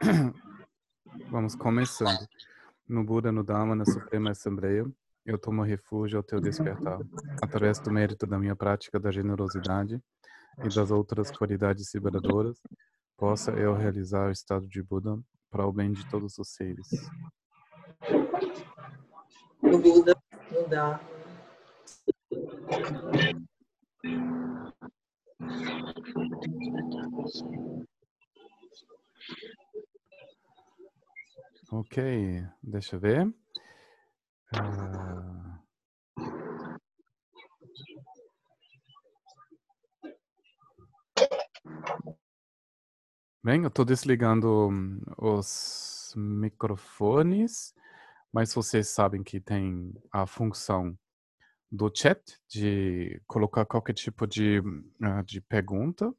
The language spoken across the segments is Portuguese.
Vamos começando. No Buda, no Dharma, na Suprema Assembleia, eu tomo refúgio ao teu despertar, através do mérito da minha prática da generosidade e das outras qualidades liberadoras, possa eu realizar o estado de Buda para o bem de todos os seres. No Buda, no Dharma. Ok, deixa eu ver. Uh... Bem, eu estou desligando hum, os microfones, mas vocês sabem que tem a função do chat de colocar qualquer tipo de, uh, de pergunta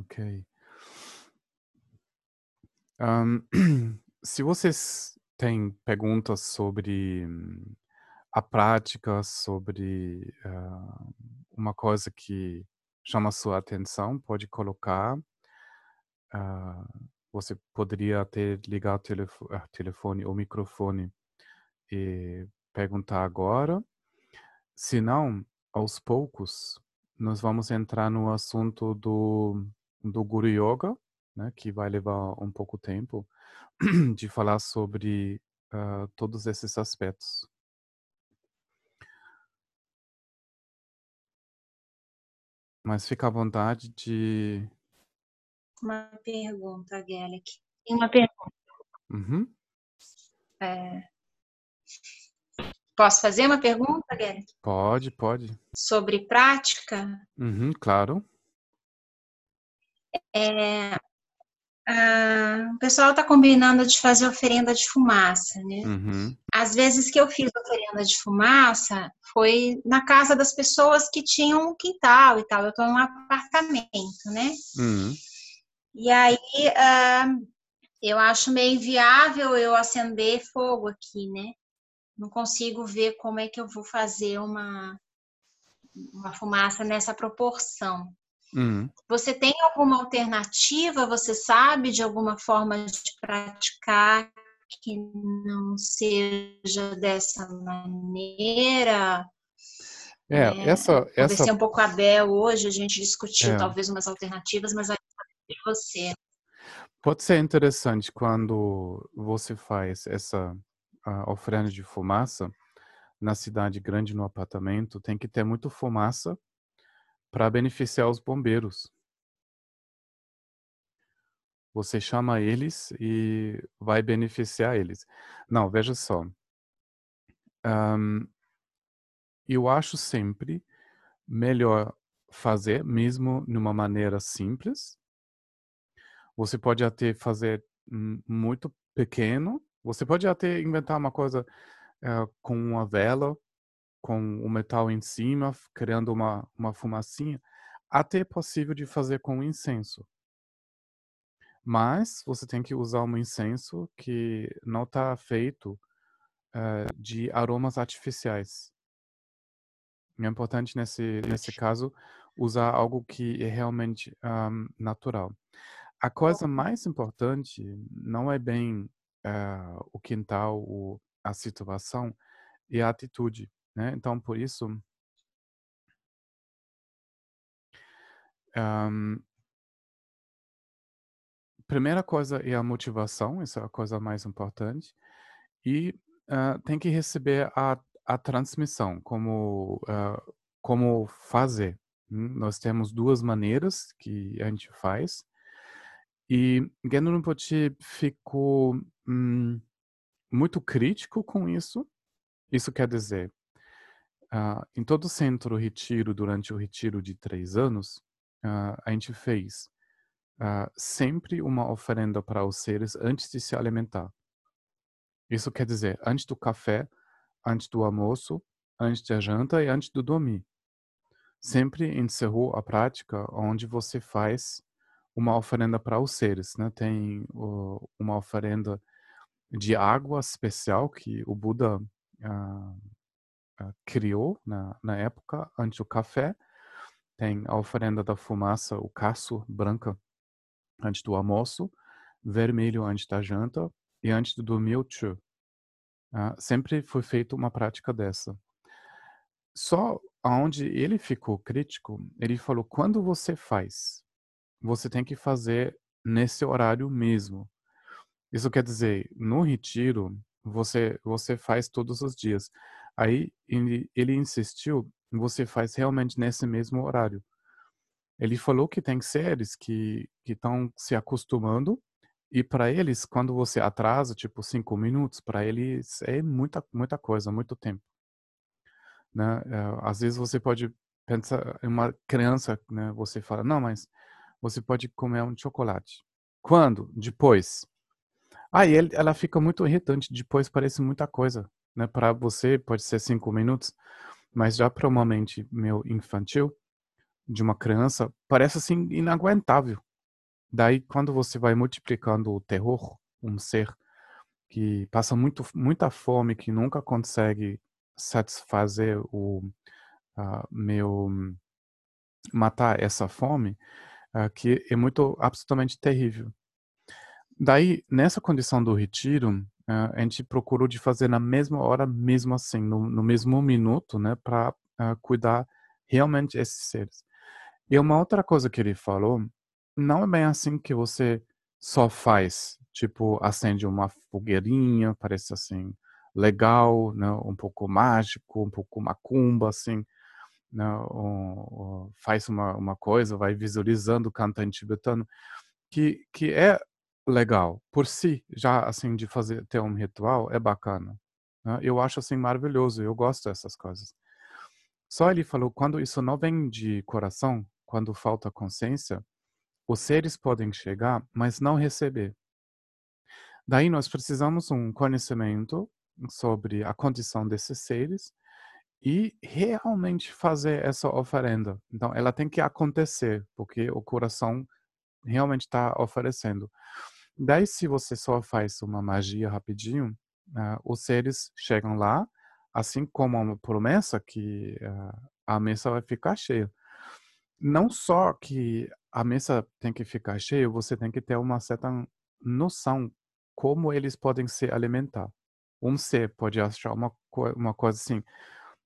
Ok. Um, se vocês têm perguntas sobre a prática, sobre uh, uma coisa que chama sua atenção, pode colocar. Uh, você poderia até ligar o telefone, telefone ou microfone e perguntar agora. Se não, aos poucos, nós vamos entrar no assunto do, do Guru Yoga, né, que vai levar um pouco tempo de falar sobre uh, todos esses aspectos. Mas fica à vontade de. Uma pergunta, Gellick. Tem uma pergunta. Uhum. É... Posso fazer uma pergunta, Gellick? Pode, pode. Sobre prática? Uhum, claro. É, o pessoal está combinando de fazer oferenda de fumaça, né? Uhum. Às vezes que eu fiz oferenda de fumaça foi na casa das pessoas que tinham um quintal e tal. Eu estou num apartamento, né? Uhum. E aí uh, eu acho meio inviável eu acender fogo aqui, né? Não consigo ver como é que eu vou fazer uma, uma fumaça nessa proporção. Uhum. Você tem alguma alternativa? Você sabe de alguma forma de praticar que não seja dessa maneira? É, é essa, essa... um pouco a Bel hoje, a gente discutiu é. talvez umas alternativas, mas aí de você. Pode ser interessante quando você faz essa oferenda de fumaça na cidade grande no apartamento, tem que ter muito fumaça para beneficiar os bombeiros. Você chama eles e vai beneficiar eles. Não, veja só. Um, eu acho sempre melhor fazer, mesmo de uma maneira simples. Você pode até fazer muito pequeno. Você pode até inventar uma coisa uh, com uma vela com o metal em cima, criando uma, uma fumacinha, até é possível de fazer com incenso. Mas você tem que usar um incenso que não está feito uh, de aromas artificiais. É importante nesse, nesse caso usar algo que é realmente um, natural. A coisa mais importante não é bem uh, o quintal ou a situação, é a atitude. Né? Então, por isso, um, primeira coisa é a motivação, essa é a coisa mais importante, e uh, tem que receber a, a transmissão, como, uh, como fazer. Hum? Nós temos duas maneiras que a gente faz, e Gendo Rinpoche ficou hum, muito crítico com isso. Isso quer dizer, Uh, em todo o centro retiro, durante o retiro de três anos, uh, a gente fez uh, sempre uma oferenda para os seres antes de se alimentar. Isso quer dizer, antes do café, antes do almoço, antes da janta e antes do dormir. sempre encerrou a prática onde você faz uma oferenda para os seres, né? Tem o, uma oferenda de água especial que o Buda ah, ah, criou na, na época, antes do café. Tem a oferenda da fumaça, o caço branca, antes do almoço, vermelho antes da janta e antes de dormir o. Ah, sempre foi feita uma prática dessa. Só aonde ele ficou crítico, ele falou: quando você faz, você tem que fazer nesse horário mesmo. Isso quer dizer, no retiro, você você faz todos os dias. Aí ele, ele insistiu, você faz realmente nesse mesmo horário. Ele falou que tem seres que estão se acostumando e para eles, quando você atrasa, tipo cinco minutos, para eles é muita muita coisa, muito tempo. Né? É, às vezes você pode pensar em uma criança, né? Você fala, não, mas você pode comer um chocolate. Quando? Depois. Aí ah, ela fica muito irritante. Depois parece muita coisa, né? Para você pode ser cinco minutos, mas já para uma mente meu infantil de uma criança parece assim inaguentável. Daí quando você vai multiplicando o terror, um ser que passa muito muita fome, que nunca consegue satisfazer o uh, meu matar essa fome, uh, que é muito absolutamente terrível. Daí, nessa condição do retiro, uh, a gente procurou de fazer na mesma hora, mesmo assim, no, no mesmo minuto, né, para cuidar realmente esses seres. E uma outra coisa que ele falou, não é bem assim que você só faz, tipo, acende uma fogueirinha, parece assim, legal, né, um pouco mágico, um pouco macumba, assim, né, um, um, faz uma, uma coisa, vai visualizando o cantante tibetano, que, que é legal, por si, já assim, de fazer, ter um ritual, é bacana. Né? Eu acho assim maravilhoso, eu gosto dessas coisas. Só ele falou, quando isso não vem de coração, quando falta consciência, os seres podem chegar, mas não receber. Daí nós precisamos um conhecimento sobre a condição desses seres e realmente fazer essa oferenda. Então, ela tem que acontecer, porque o coração realmente está oferecendo. Daí, se você só faz uma magia rapidinho, uh, os seres chegam lá, assim como uma promessa que uh, a mesa vai ficar cheia. Não só que a mesa tem que ficar cheia, você tem que ter uma certa noção como eles podem se alimentar um ser pode achar uma, uma coisa assim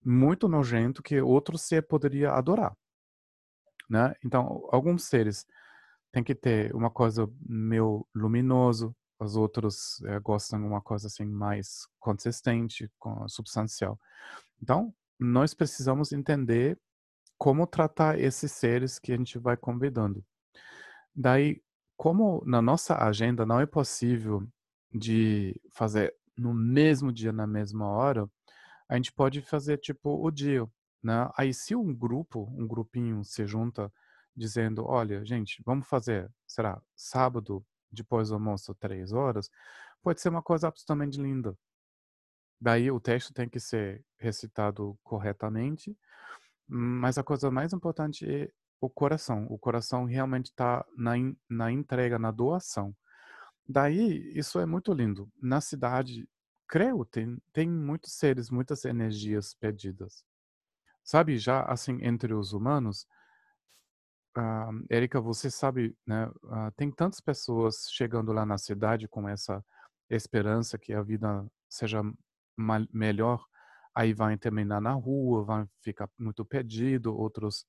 muito nojento que outro ser poderia adorar, né? Então, alguns seres têm que ter uma coisa meio luminoso, os outros é, gostam de uma coisa assim mais consistente, substancial. Então, nós precisamos entender como tratar esses seres que a gente vai convidando. Daí, como na nossa agenda não é possível de fazer no mesmo dia, na mesma hora, a gente pode fazer tipo o dia, né? Aí se um grupo, um grupinho se junta dizendo, olha, gente, vamos fazer, será, sábado, depois do almoço, três horas, pode ser uma coisa absolutamente linda. Daí o texto tem que ser recitado corretamente, mas a coisa mais importante é o coração. O coração realmente está na, na entrega, na doação. Daí, isso é muito lindo. Na cidade, creio, tem, tem muitos seres, muitas energias perdidas. Sabe, já assim, entre os humanos, uh, Érica, você sabe, né, uh, tem tantas pessoas chegando lá na cidade com essa esperança que a vida seja melhor, aí vai terminar na rua, vai ficar muito perdido, outros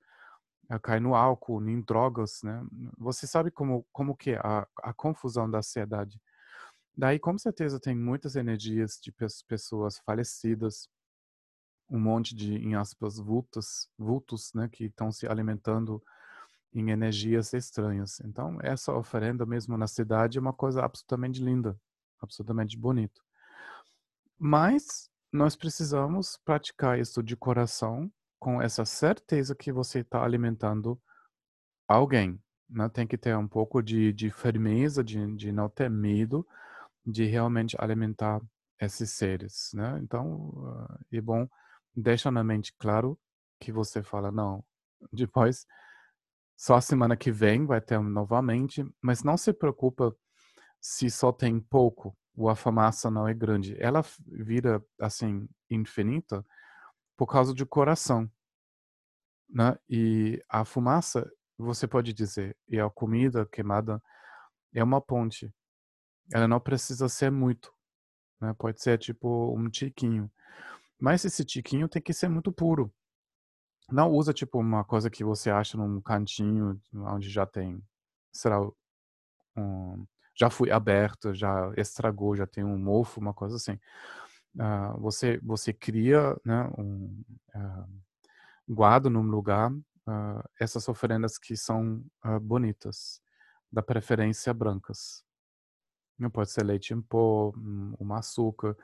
cai no álcool, em drogas, né? Você sabe como como que é a, a confusão da sociedade. Daí, com certeza, tem muitas energias de pessoas falecidas, um monte de, em aspas, vultos, vultos, né, que estão se alimentando em energias estranhas. Então, essa oferenda mesmo na cidade é uma coisa absolutamente linda, absolutamente bonito. Mas nós precisamos praticar isso de coração com essa certeza que você está alimentando alguém. Né? Tem que ter um pouco de, de firmeza, de, de não ter medo de realmente alimentar esses seres. Né? Então, é bom, deixa na mente claro que você fala, não, depois. Só semana que vem vai ter novamente, mas não se preocupa se só tem pouco ou a fumaça não é grande. Ela vira assim infinita por causa do coração, né? E a fumaça, você pode dizer, e a comida queimada é uma ponte. Ela não precisa ser muito, né? Pode ser tipo um tiquinho. Mas esse tiquinho tem que ser muito puro. Não usa tipo uma coisa que você acha num cantinho onde já tem, será um, já foi aberto, já estragou, já tem um mofo, uma coisa assim. Uh, você você cria, né, um uh, guarda num lugar uh, essas oferendas que são bonitas, da preferência brancas. Não pode ser leite em pó, um açúcar.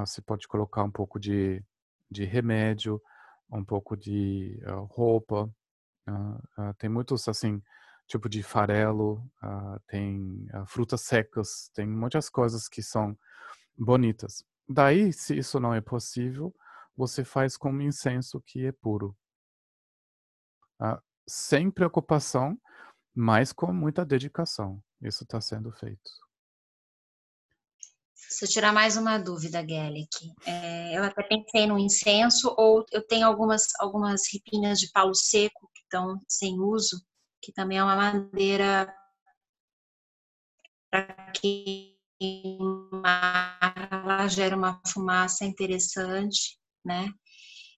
você pode colocar um pouco de de remédio, um pouco de roupa. tem muitos assim tipo de farelo, uh, tem uh, frutas secas, tem muitas coisas que são bonitas. Daí, se isso não é possível, você faz com incenso que é puro. Uh, sem preocupação, mas com muita dedicação. Isso está sendo feito. Se eu tirar mais uma dúvida, Gellick, é, eu até pensei no incenso, ou eu tenho algumas, algumas ripinhas de palo seco que estão sem uso, que também é uma madeira para queimar, ela gera uma fumaça interessante, né?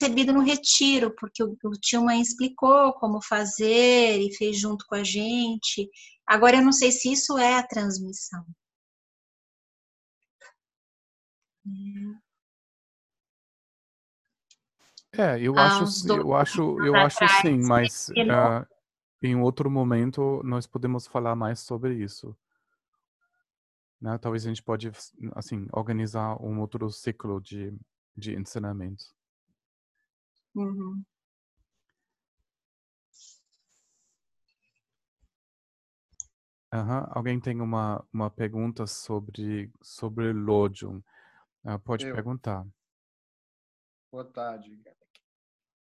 Recebido no retiro, porque o, o tio mãe explicou como fazer e fez junto com a gente. Agora eu não sei se isso é a transmissão. É, eu ah, acho, eu acho, eu acho sim, mas uh, em outro momento, nós podemos falar mais sobre isso. Né? Talvez a gente pode, assim, organizar um outro ciclo de, de ensinamento. Uhum. Uhum. Alguém tem uma, uma pergunta sobre, sobre Lojum? Uh, pode Eu. perguntar. Boa tarde.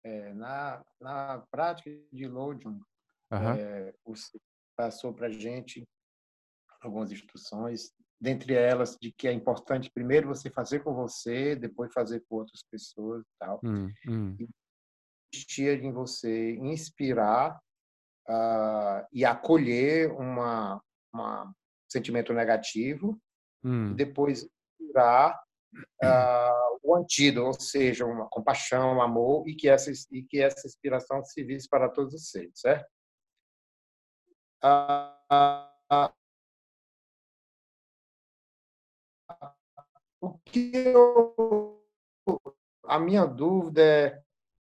É, na, na prática de Lojum, Uhum. É, você passou para a gente algumas instruções, dentre elas de que é importante primeiro você fazer com você, depois fazer com outras pessoas e tal. Hum, hum. Existia em você inspirar uh, e acolher uma, uma sentimento negativo, hum. e depois inspirar uh, o antídoto, ou seja, uma compaixão, um amor, e que essa, e que essa inspiração servisse para todos os seres, certo? a, o que eu, a minha dúvida é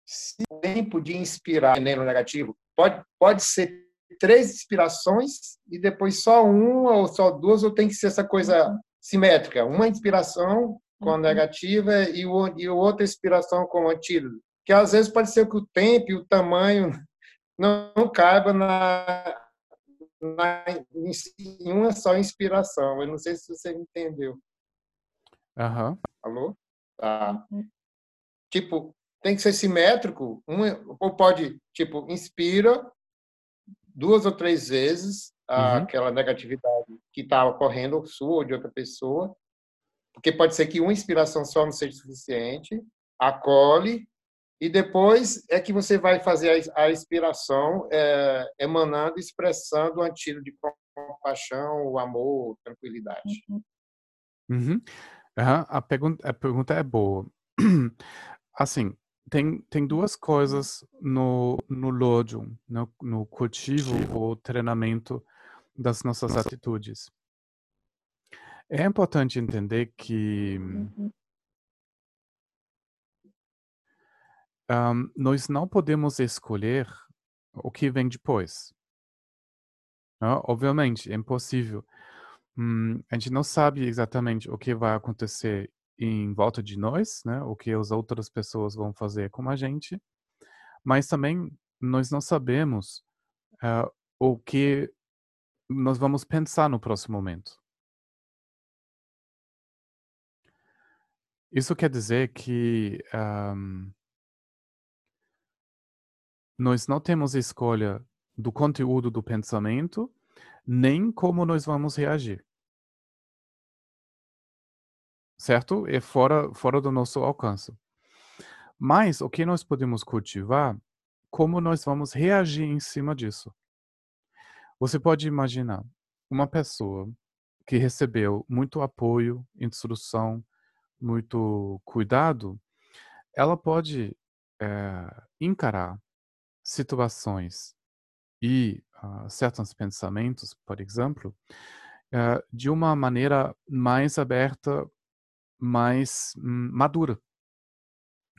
se o tempo de inspirar veneno negativo pode, pode ser três inspirações e depois só uma ou só duas, ou tem que ser essa coisa simétrica? Uma inspiração com a uhum. negativa e, o, e outra inspiração com o antídoto. Que às vezes pode ser que o tempo e o tamanho não, não caiba na, na, em uma só inspiração. Eu não sei se você entendeu. Uhum. Alô? Tá. Tipo, tem que ser simétrico. Um, ou pode, tipo, inspira duas ou três vezes uhum. aquela negatividade que está ocorrendo, sua ou de outra pessoa, porque pode ser que uma inspiração só não seja suficiente, acolhe e depois é que você vai fazer a, inspiração é, emanando, expressando o antídoto de compaixão, o amor, tranquilidade. Uhum. Uhum. A, pergunta, a pergunta é boa. Assim, tem, tem duas coisas no, no Lojum, no, no cultivo ou treinamento das nossas atitudes. É importante entender que uhum. um, nós não podemos escolher o que vem depois. Obviamente, é impossível. Hum, a gente não sabe exatamente o que vai acontecer em volta de nós, né? O que as outras pessoas vão fazer com a gente, mas também nós não sabemos o que nós vamos pensar no próximo momento. Isso quer dizer que um, nós não temos escolha do conteúdo do pensamento, nem como nós vamos reagir. Certo? É fora, fora do nosso alcance. Mas o que nós podemos cultivar, como nós vamos reagir em cima disso. Você pode imaginar uma pessoa que recebeu muito apoio, instrução, muito cuidado, ela pode é, encarar situações e uh, certos pensamentos, por exemplo, uh, de uma maneira mais aberta, mais hum, madura.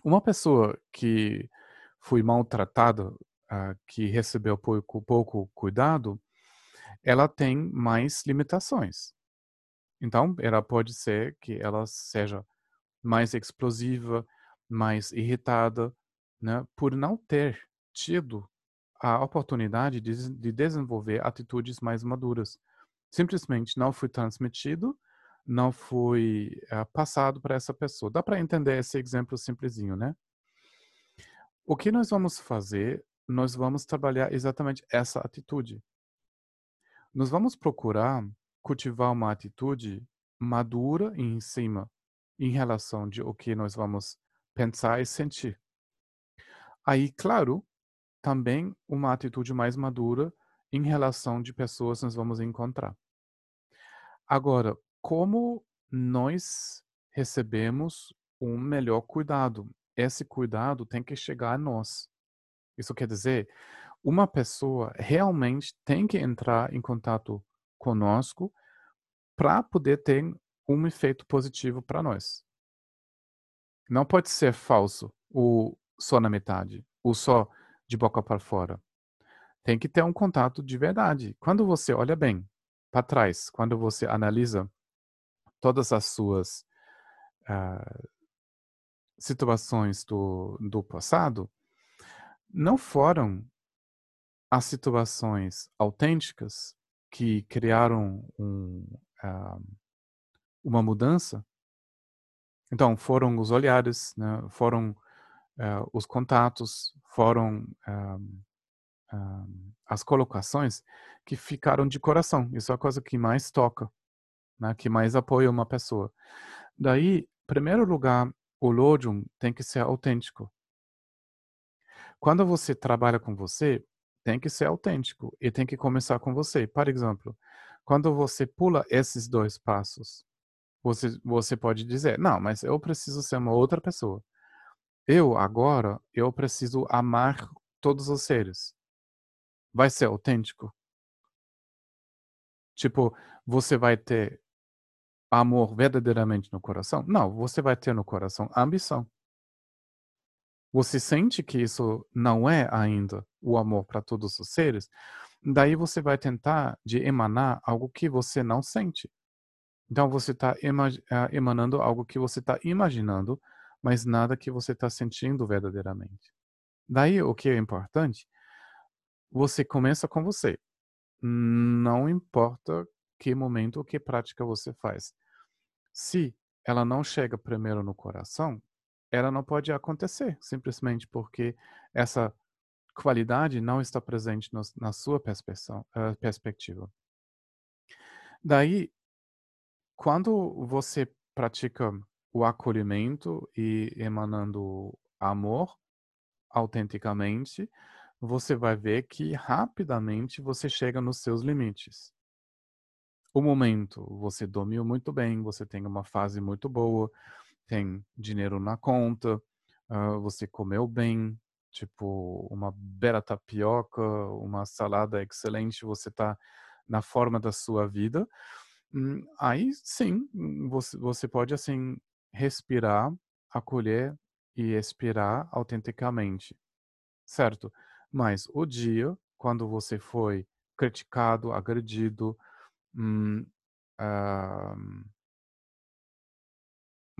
Uma pessoa que foi maltratada, uh, que recebeu pouco, pouco cuidado, ela tem mais limitações. Então, ela pode ser que ela seja mais explosiva, mais irritada, né, por não ter tido a oportunidade de, de desenvolver atitudes mais maduras. Simplesmente não foi transmitido, não foi uh, passado para essa pessoa. Dá para entender esse exemplo simplesinho, né? O que nós vamos fazer? Nós vamos trabalhar exatamente essa atitude. Nós vamos procurar cultivar uma atitude madura em cima, em relação de o que nós vamos pensar e sentir. Aí, claro, também uma atitude mais madura em relação de pessoas nós vamos encontrar. Agora, como nós recebemos um melhor cuidado? Esse cuidado tem que chegar a nós. Isso quer dizer, uma pessoa realmente tem que entrar em contato conosco para poder ter um efeito positivo para nós. Não pode ser falso, o só na metade, o só de boca para fora. Tem que ter um contato de verdade. Quando você olha bem para trás, quando você analisa todas as suas uh, situações do, do passado, não foram as situações autênticas que criaram um, uh, uma mudança. Então, foram os olhares, né? foram uh, os contatos, foram uh, uh, as colocações que ficaram de coração. Isso é a coisa que mais toca, né? que mais apoia uma pessoa. Daí, em primeiro lugar, o Lojum tem que ser autêntico. Quando você trabalha com você, tem que ser autêntico e tem que começar com você. Por exemplo, quando você pula esses dois passos, você, você pode dizer, não, mas eu preciso ser uma outra pessoa. Eu, agora, eu preciso amar todos os seres. Vai ser autêntico? Tipo, você vai ter amor verdadeiramente no coração? Não, você vai ter no coração ambição. Você sente que isso não é ainda o amor para todos os seres, daí você vai tentar de emanar algo que você não sente. Então você está ah, emanando algo que você está imaginando mas nada que você está sentindo verdadeiramente. Daí, o que é importante, você começa com você. Não importa que momento ou que prática você faz. Se ela não chega primeiro no coração, ela não pode acontecer, simplesmente porque essa qualidade não está presente no, na sua uh, perspectiva. Daí, quando você pratica o acolhimento e emanando amor autenticamente, você vai ver que rapidamente você chega nos seus limites. O momento, você dormiu muito bem, você tem uma fase muito boa, tem dinheiro na conta, uh, você comeu bem, tipo uma bela tapioca, uma salada excelente, você está na forma da sua vida. Hum, aí sim, você, você pode assim respirar, acolher e expirar autenticamente, certo? Mas o dia, quando você foi criticado, agredido, hum, uh,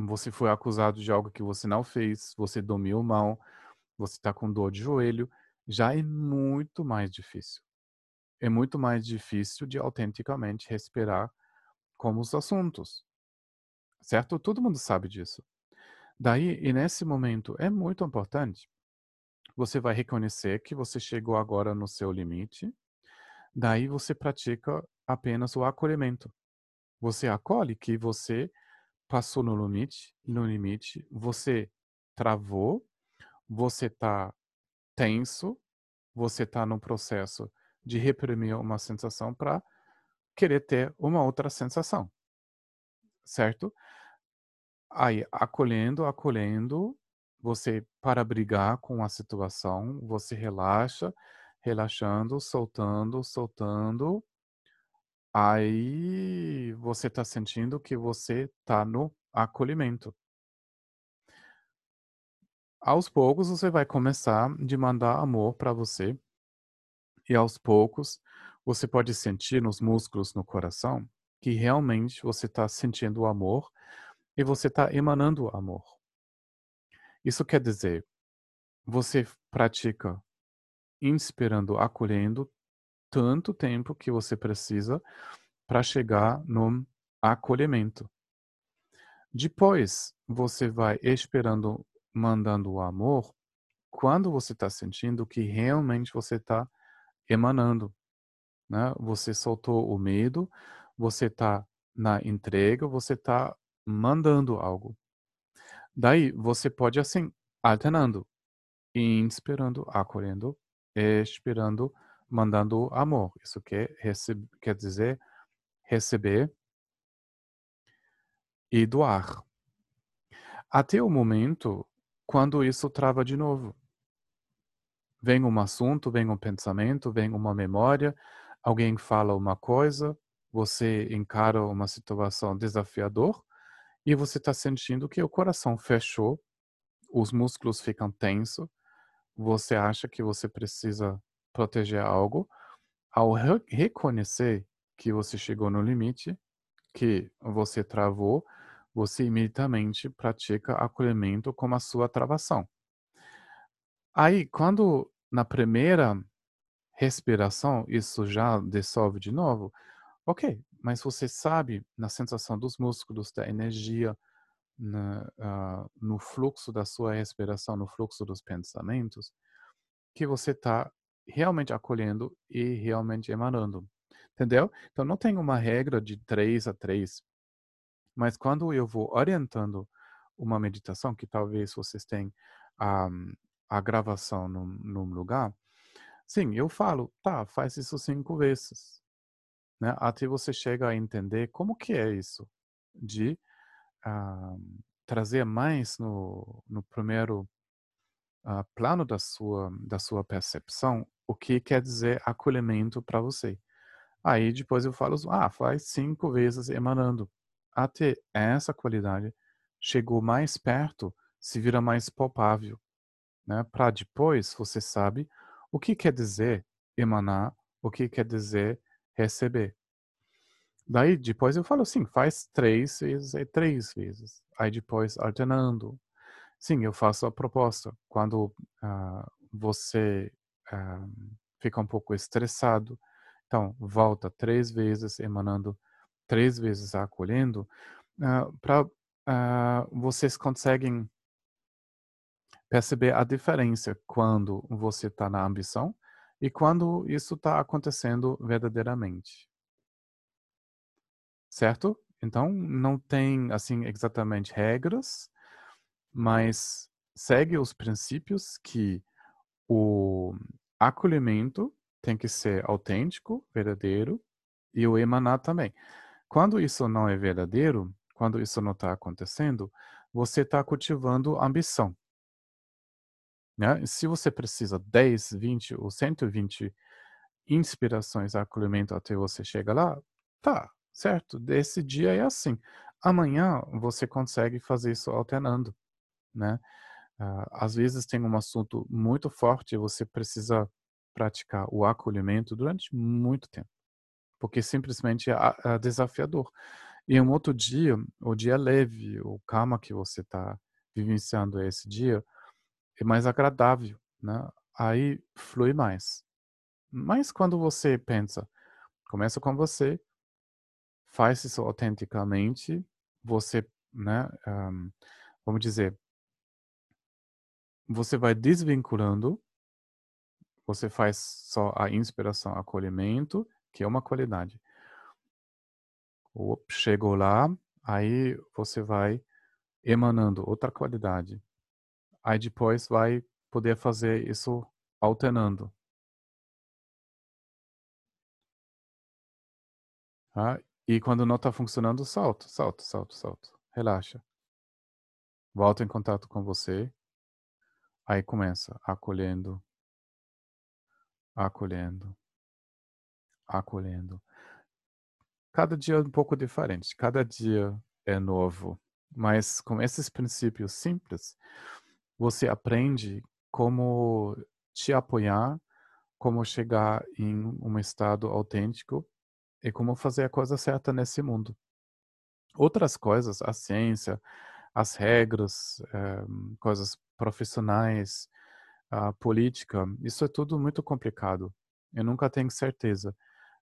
você foi acusado de algo que você não fez, você dormiu mal, você está com dor de joelho, já é muito mais difícil. É muito mais difícil de autenticamente respirar como os assuntos certo? Todo mundo sabe disso. Daí, e nesse momento, é muito importante você vai reconhecer que você chegou agora no seu limite. Daí você pratica apenas o acolhimento. Você acolhe que você passou no limite, no limite, você travou, você está tenso, você está no processo de reprimir uma sensação para querer ter uma outra sensação. Certo? Aí, acolhendo, acolhendo, você para brigar com a situação, você relaxa, relaxando, soltando, soltando. Aí você está sentindo que você está no acolhimento. Aos poucos você vai começar de mandar amor para você. E aos poucos você pode sentir nos músculos no coração que realmente você está sentindo o amor e você está emanando amor. Isso quer dizer, você pratica inspirando, acolhendo tanto tempo que você precisa para chegar no acolhimento. Depois, você vai esperando, mandando o amor, quando você está sentindo que realmente você está emanando. Né? Você soltou o medo, você está na entrega, você está mandando algo. Daí você pode assim, alternando, inspirando, acolhendo, expirando, mandando amor. Isso quer, quer dizer receber e doar. Até o momento quando isso trava de novo. Vem um assunto, vem um pensamento, vem uma memória, alguém fala uma coisa, você encara uma situação desafiador e você está sentindo que o coração fechou, os músculos ficam tensos, você acha que você precisa proteger algo. Ao re reconhecer que você chegou no limite, que você travou, você imediatamente pratica acolhimento como a sua travação. Aí, quando na primeira respiração isso já dissolve de novo, ok, mas você sabe na sensação dos músculos, da energia, na, uh, no fluxo da sua respiração, no fluxo dos pensamentos, que você está realmente acolhendo e realmente emanando. Entendeu? Então não tem uma regra de três a três, mas quando eu vou orientando uma meditação, que talvez vocês tenham a, a gravação num, num lugar, sim, eu falo, tá, faz isso cinco vezes né? Até você chega a entender como que é isso de uh, trazer mais no, no primeiro uh, plano da sua da sua percepção o que quer dizer acolhimento para você. Aí depois eu falo, ah, faz cinco vezes emanando. Até essa qualidade chegou mais perto, se vira mais palpável, né? Para depois você sabe o que quer dizer emanar, o que quer dizer receber. Daí depois eu falo assim, faz três vezes, é três vezes. Aí depois alternando. Sim, eu faço a proposta. Quando uh, você uh, fica um pouco estressado, então volta três vezes, emanando três vezes, acolhendo, uh, ah, para vocês conseguem perceber a diferença quando você está na ambição e quando isso está acontecendo verdadeiramente. Certo? Então, não tem, assim, exatamente regras, mas segue os princípios que o acolhimento tem que ser autêntico, verdadeiro, e o emanar também. Quando isso não é verdadeiro, quando isso não está acontecendo, você está cultivando ambição. Né? Se você precisa 10, 20 ou 120 inspirações acolhimento até você chegar lá, tá, certo? Desse dia é assim. Amanhã você consegue fazer isso alternando, né? Uh, às vezes tem um assunto muito forte e você precisa praticar o acolhimento durante muito tempo, porque simplesmente é, desafiador. E um outro dia, o dia leve, o calma que você está vivenciando esse dia, é mais agradável, né? Aí flui mais. Mas quando você pensa, começa com você, faz isso autenticamente, você, né, um, vamos dizer, você vai desvinculando, você faz só a inspiração, acolhimento, que é uma qualidade. Chegou lá, aí você vai emanando outra qualidade. Aí depois vai poder fazer isso alternando. Tá? E quando não está funcionando, salto, salto, salto, salto. Relaxa. Volta em contato com você. Aí começa acolhendo, acolhendo, acolhendo. Cada dia é um pouco diferente, cada dia é novo. Mas com esses princípios simples, você aprende como te apoiar, como chegar em um estado autêntico e como fazer a coisa certa nesse mundo. Outras coisas, a ciência, as regras, é, coisas profissionais, a política, isso é tudo muito complicado. Eu nunca tenho certeza.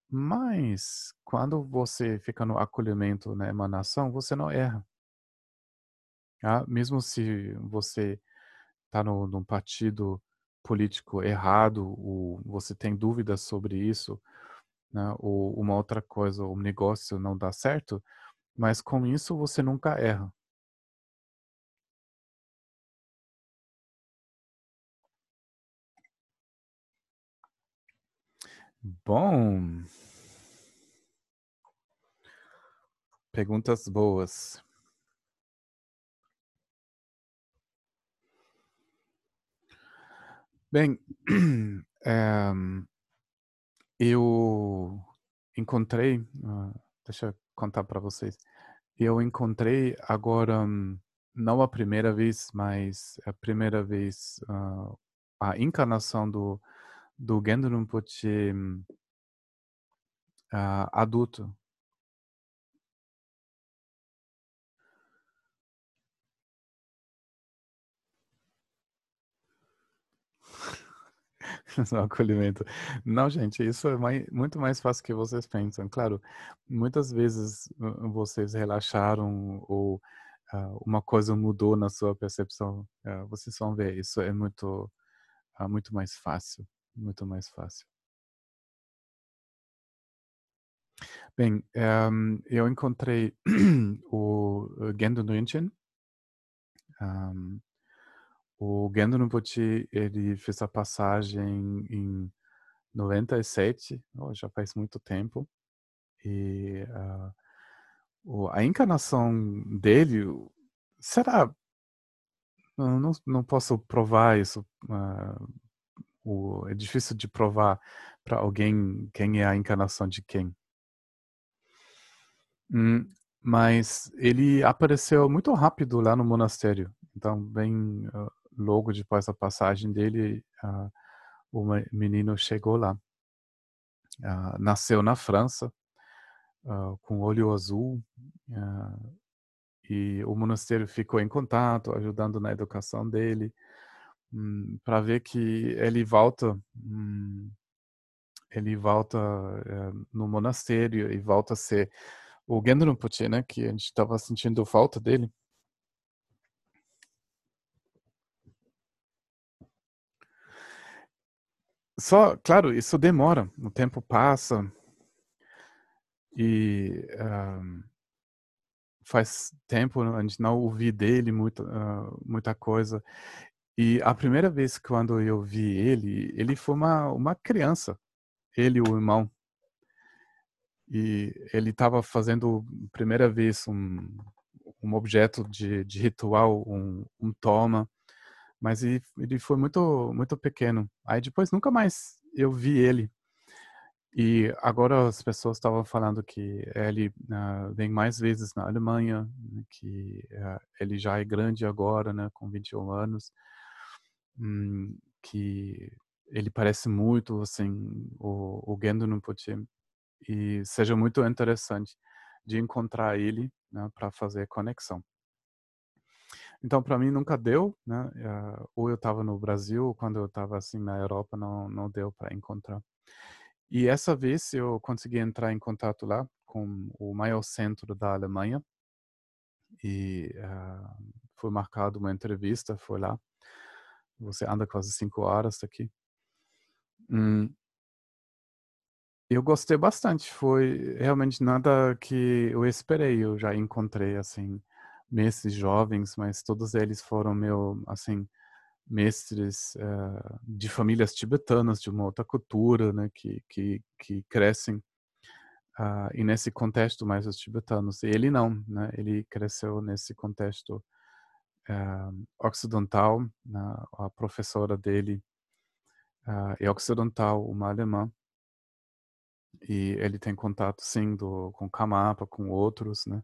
Mas quando você fica no acolhimento, na emanação, você não erra. Ah, mesmo se você está num partido político errado, ou você tem dúvidas sobre isso, né, ou uma outra coisa, um negócio não dá certo, mas com isso você nunca erra. Bom. Perguntas boas. Bem, é, eu encontrei, uh, deixa eu contar para vocês. Eu encontrei agora, não a primeira vez, mas a primeira vez, uh, a encarnação do, do Gendro Rinpoche uh, adulto. Só acolhimento. Não, gente, isso é mais, muito mais fácil que vocês pensam. Claro, muitas vezes vocês relaxaram ou uh, uma coisa mudou na sua percepção. Uh, vocês vão ver, isso é muito, uh, muito mais fácil. Muito mais fácil. Bem, um, eu encontrei o Gendo Rinchen. Um, o Gendo Rinpoche, ele fez a passagem em 97, oh, já faz muito tempo. E uh, a encarnação dele, será? Não, não posso provar isso. Uh, o, é difícil de provar para alguém quem é a encarnação de quem. Hum, mas ele apareceu muito rápido lá no monastério. Então, bem uh, logo depois da passagem dele, uh, o menino chegou lá. Uh, nasceu na França, com olho azul, e o monastério ficou em contato, ajudando na educação dele, um, para ver que ele volta, um, ele volta uh, no monastério e volta a ser o Gendron Poche, né, que a gente estava sentindo falta dele. Só, claro, isso demora, o tempo passa e uh, faz tempo a gente não ouvi dele muita, uh, muita coisa. E a primeira vez quando eu vi ele, ele foi uma, uma criança, ele o irmão. E ele estava fazendo primeira vez um, um objeto de, de ritual, um, um toma mas ele, ele foi muito muito pequeno. Aí depois nunca mais eu vi ele. E agora as pessoas estavam falando que ele uh, vem mais vezes na Alemanha, né, que uh, ele já é grande agora, né, com 21 anos, hum, que ele parece muito assim o, o Gendo Rinpoche e seja muito interessante de encontrar ele né, para fazer conexão. Então, para mim nunca deu, né? Uh, ou eu estava no Brasil, ou quando eu estava assim na Europa, não não deu para encontrar. E essa vez eu consegui entrar em contato lá com o maior centro da Alemanha e uh, foi marcado uma entrevista, foi lá. Você anda quase cinco horas daqui. Hum, eu gostei bastante, foi realmente nada que eu esperei, eu já encontrei, assim, mestres jovens, mas todos eles foram meu, assim, mestres uh, de famílias tibetanas, de uma outra cultura, né, que, que, que crescem uh, e nesse contexto mais os tibetanos. E ele não, né, ele cresceu nesse contexto uh, ocidental, né, a professora dele é ocidental, uma alemã, e ele tem contato sim do, com Kamapa, com outros, né,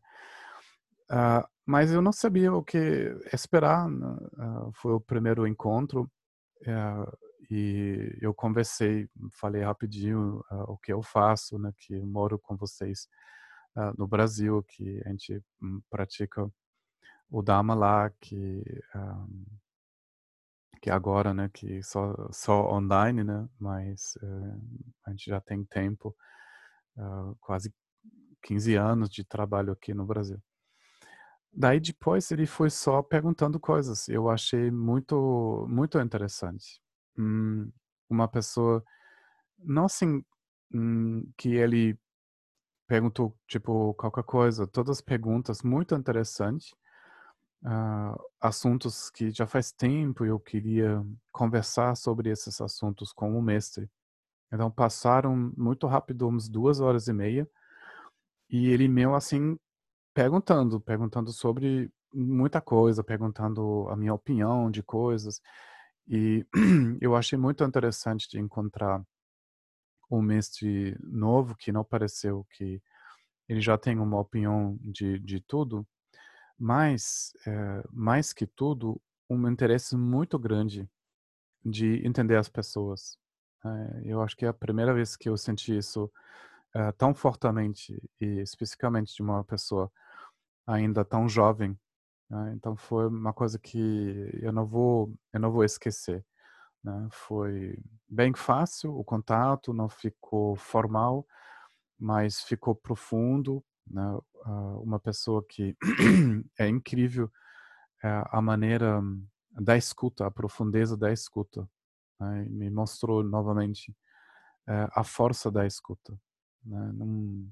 Uh, mas eu não sabia o que esperar. Né? Uh, foi o primeiro encontro uh, e eu conversei, falei rapidinho o que eu faço, né? Que moro com vocês no Brasil, que a gente um, pratica o Dharma lá, que que agora, né? Que só só online, né? Mas eh, a gente já tem tempo, quase 15 anos de trabalho aqui no Brasil. Daí depois ele foi só perguntando coisas. Eu achei muito, muito interessante. Hum, uma pessoa, não assim, hum, que ele perguntou, tipo, qualquer coisa, todas as perguntas muito interessantes. Uh, assuntos que já faz tempo eu queria conversar sobre esses assuntos com o mestre. Então passaram muito rápido, uns duas horas e meia, e ele meu assim perguntando, perguntando sobre muita coisa, perguntando a minha opinião de coisas. E eu achei muito interessante de encontrar um mestre novo que não pareceu que ele já tem uma opinião de, de tudo, mas, é, mais que tudo, um interesse muito grande de entender as pessoas. É, eu acho que é a primeira vez que eu senti isso é, tão fortemente e especificamente de uma pessoa ainda tão jovem. Né? Então foi uma coisa que eu não vou, eu não vou esquecer. Né? Foi bem fácil o contato, não ficou formal, mas ficou profundo. Né? Uma pessoa que é incrível é a maneira da escuta, a profundeza da escuta. Né? Me mostrou novamente é, a força da escuta. Né? Não,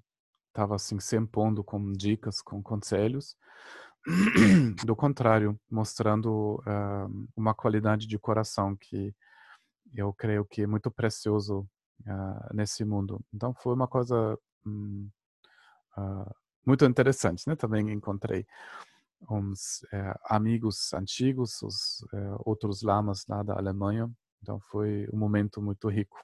estava assim se impondo com dicas, com conselhos. Do contrário, mostrando uh, uma qualidade de coração que eu creio que é muito precioso uh, nesse mundo. Então foi uma coisa um, uh, ah, muito interessante, né? Também encontrei uns eh, amigos antigos, os eh, outros lamas lá da Alemanha. Então foi um momento muito rico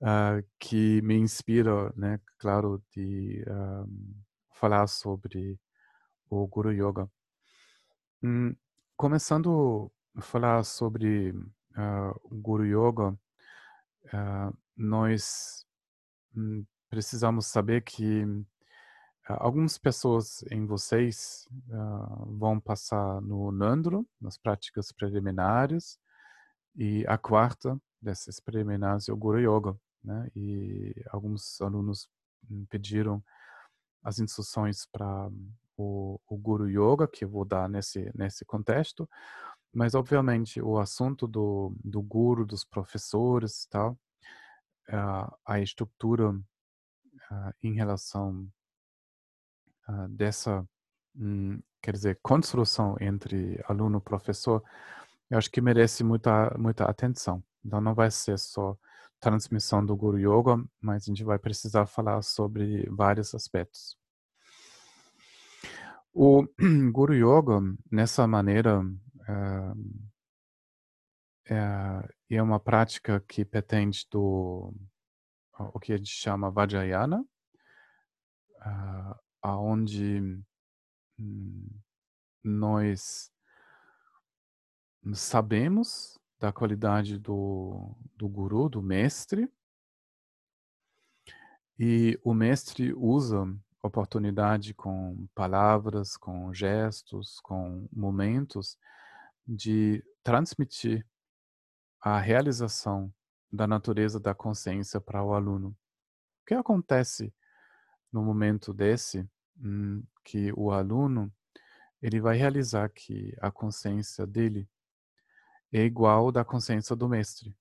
uh, que me inspira, né, claro, de uh, falar sobre o Guru Yoga. Hum, começando a falar sobre uh, Guru Yoga, nós hum, precisamos saber que algumas pessoas em vocês vão passar no Nandro, nas práticas preliminares, e a quarta dessas preliminares é o Guru Yoga né? E alguns alunos pediram as instruções para o, o Guru Yoga, que eu vou dar nesse, nesse contexto, mas obviamente o assunto do, do guru, dos professores tal, a, a estrutura em relação dessa, hum, quer dizer, construção entre aluno e professor, eu acho que merece muita, muita atenção. Então não vai ser só transmissão do Guru Yoga, mas a gente vai precisar falar sobre vários aspectos. O Guru Yoga, nessa maneira, é, é, é uma prática que pretende do o que a gente chama Vajrayana, uh, aonde hum, nós sabemos da qualidade do, do guru, do mestre. E o mestre usa oportunidade com palavras, com gestos, com momentos de transmitir a realização da natureza da consciência para o aluno. O que acontece no momento desse hum, que o aluno ele vai realizar que a consciência dele é igual da consciência do mestre.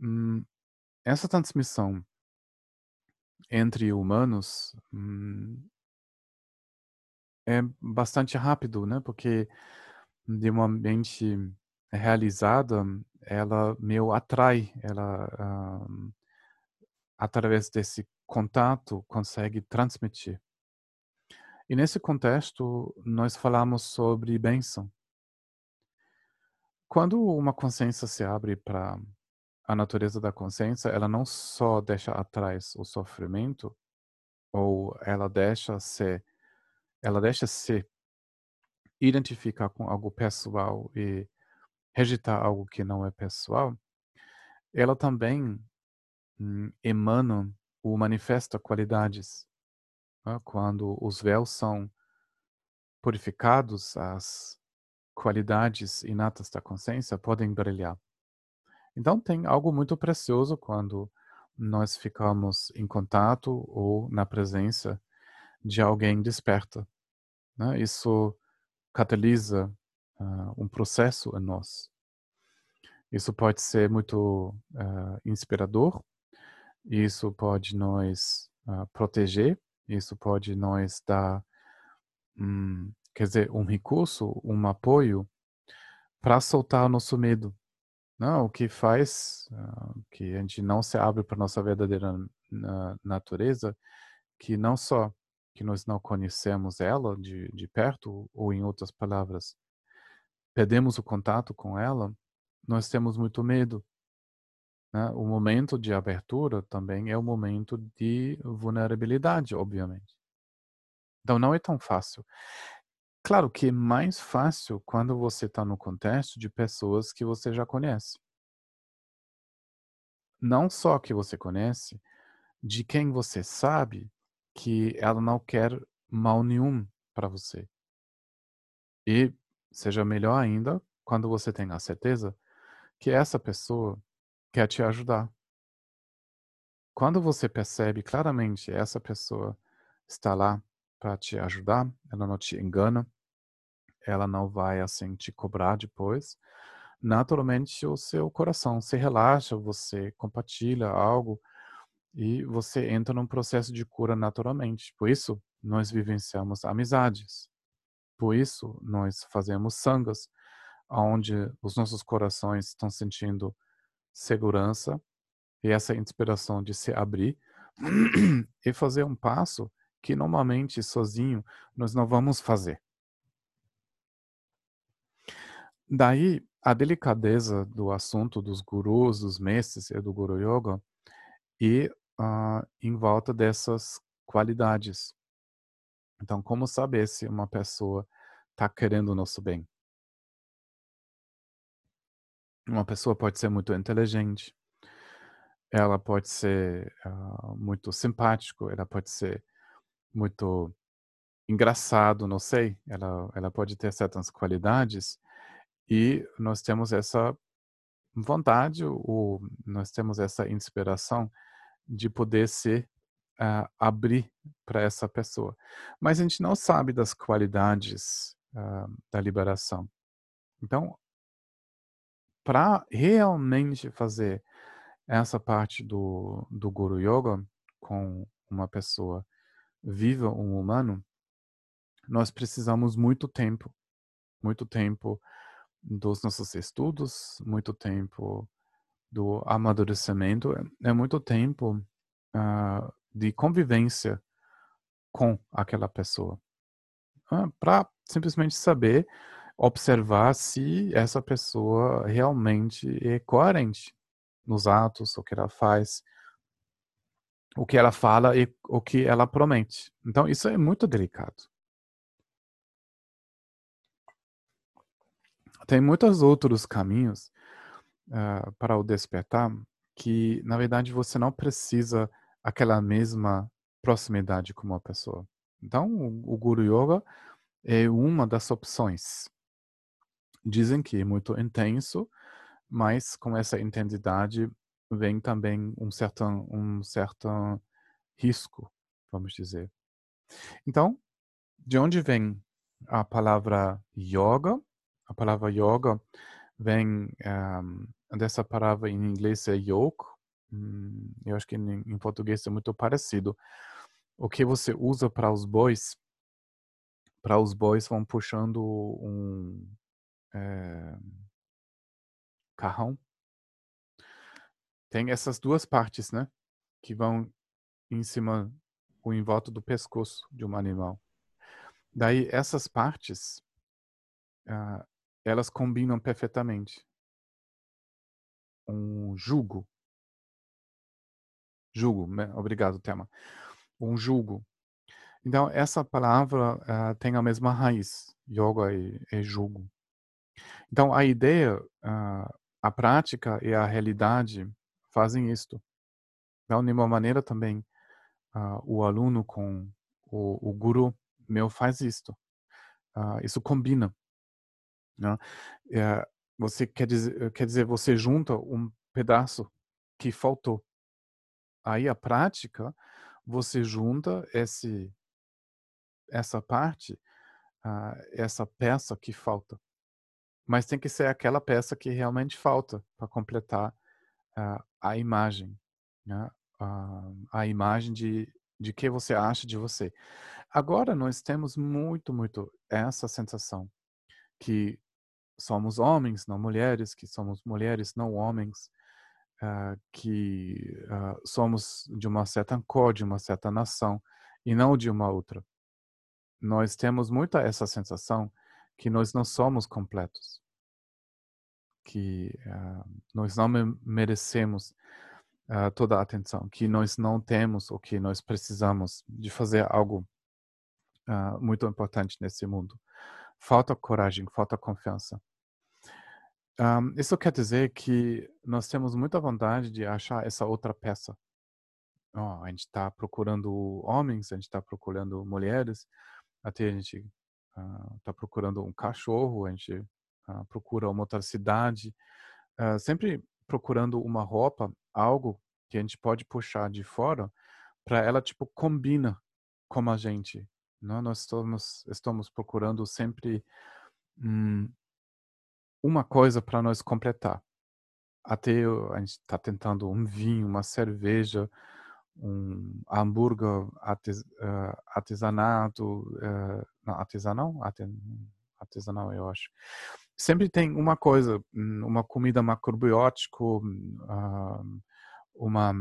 Hum, essa transmissão entre humanos hum, é bastante rápido, né? Porque de uma mente realizada, ela meio atrai, ela uh, através desse contato consegue transmitir. E nesse contexto, nós falamos sobre bênção. Quando uma consciência se abre para a natureza da consciência, ela não só deixa atrás o sofrimento, ou ela deixa ser, ela deixa se identificar com algo pessoal e rejeitar algo que não é pessoal, ela também hum, emana ou manifesta qualidades. Né? Quando os véus são purificados, as qualidades inatas da consciência podem brilhar. Então, tem algo muito precioso quando nós ficamos em contato ou na presença de alguém desperta. Né? Isso catalisa uh, um processo em nós. Isso pode ser muito uh, inspirador, isso pode nos uh, proteger, isso pode nos dar um, quer dizer, um recurso, um apoio para soltar o nosso medo. Não, o que faz uh, que a gente não se abre para nossa verdadeira natureza, que não só que nós não conhecemos ela de, de perto, ou em outras palavras, perdemos o contato com ela, nós temos muito medo. Né? O momento de abertura também é o momento de vulnerabilidade, obviamente. Então não é tão fácil. Claro que é mais fácil quando você está no contexto de pessoas que você já conhece. Não só que você conhece, de quem você sabe que ela não quer mal nenhum para você. E seja melhor ainda quando você tem a certeza que essa pessoa quer te ajudar. Quando você percebe claramente essa pessoa está lá para te ajudar, ela não te engana, ela não vai assim te cobrar depois. Naturalmente o seu coração se relaxa, você compartilha algo e você entra num processo de cura naturalmente. Por isso nós vivenciamos amizades. Por isso nós fazemos sangas, onde os nossos corações estão sentindo segurança e essa inspiração de se abrir e fazer um passo que normalmente sozinho nós não vamos fazer. Daí a delicadeza do assunto dos gurus, dos mestres e do Guru Yoga e uh, em volta dessas qualidades. Então, como saber se uma pessoa está querendo o nosso bem? Uma pessoa pode ser muito inteligente, ela pode ser uh, muito simpático, ela pode ser muito engraçado, não sei, ela, ela pode ter certas qualidades e nós temos essa vontade, ou nós temos essa inspiração de poder se uh, abrir para essa pessoa. Mas a gente não sabe das qualidades uh, da liberação. Então, para realmente fazer essa parte do, do Guru Yoga com uma pessoa viva, um humano, nós precisamos muito tempo, muito tempo dos nossos estudos, muito tempo do amadurecimento, é, é muito tempo uh, de convivência com aquela pessoa. Para simplesmente saber, observar se essa pessoa realmente é coerente nos atos, o que ela faz, o que ela fala e o que ela promete. Então, isso é muito delicado. Tem muitos outros caminhos uh, para o despertar que, na verdade, você não precisa aquela mesma proximidade com uma pessoa. Então, o, Guru Yoga é uma das opções. Dizem que é muito intenso, mas com essa intensidade vem também um certo, um certo risco, vamos dizer. Então, de onde vem a palavra yoga? a palavra yoga vem um, dessa palavra em inglês é yoke. Hum, eu acho que em, em, português é muito parecido. O que você usa para os bois, para os bois vão puxando um é, carrão. Tem essas duas partes, né? Que vão em cima, o em volta do pescoço de um animal. Daí essas partes, uh, elas combinam perfeitamente. Um jugo. Jugo, obrigado, Tema. Um jugo. Então, essa palavra uh, tem a mesma raiz. Yoga e, e jugo. Então, a ideia, uh, a prática e a realidade fazem isto. Então, de uma maneira também, uh, o aluno com o, o guru meu faz isto. Uh, isso combina. Né? É, você quer dizer, quer dizer, você junta um pedaço que faltou. Aí a prática, você junta esse, essa parte, uh, essa peça que falta. Mas tem que ser aquela peça que realmente falta para completar uh, a imagem, né? uh, a imagem de, de que você acha de você. Agora nós temos muito, muito essa sensação que somos homens, não mulheres, que somos mulheres, não homens, uh, que uh, somos de uma certa cor, de uma certa nação e não de uma outra. Nós temos muita essa sensação que nós não somos completos, que uh, nós não merecemos toda a atenção, que nós não temos o que nós precisamos de fazer algo muito importante nesse mundo. Falta coragem, falta confiança. Um, isso quer dizer que nós temos muita vontade de achar essa outra peça. Oh, a gente está procurando homens, a gente está procurando mulheres, até a gente está uh, procurando um cachorro, a gente uh, procura uma outra cidade, uh, sempre procurando uma roupa, algo que a gente pode puxar de fora para ela tipo combina com a gente, não, nós estamos, estamos procurando sempre hum, uma coisa para nós completar. Até a gente está tentando um vinho, uma cerveja, um hambúrguer artes, uh, artesanato, uh, não, artesanal? Artesanal, eu acho. Sempre tem uma coisa, hum, uma comida macrobiótica, uh, uma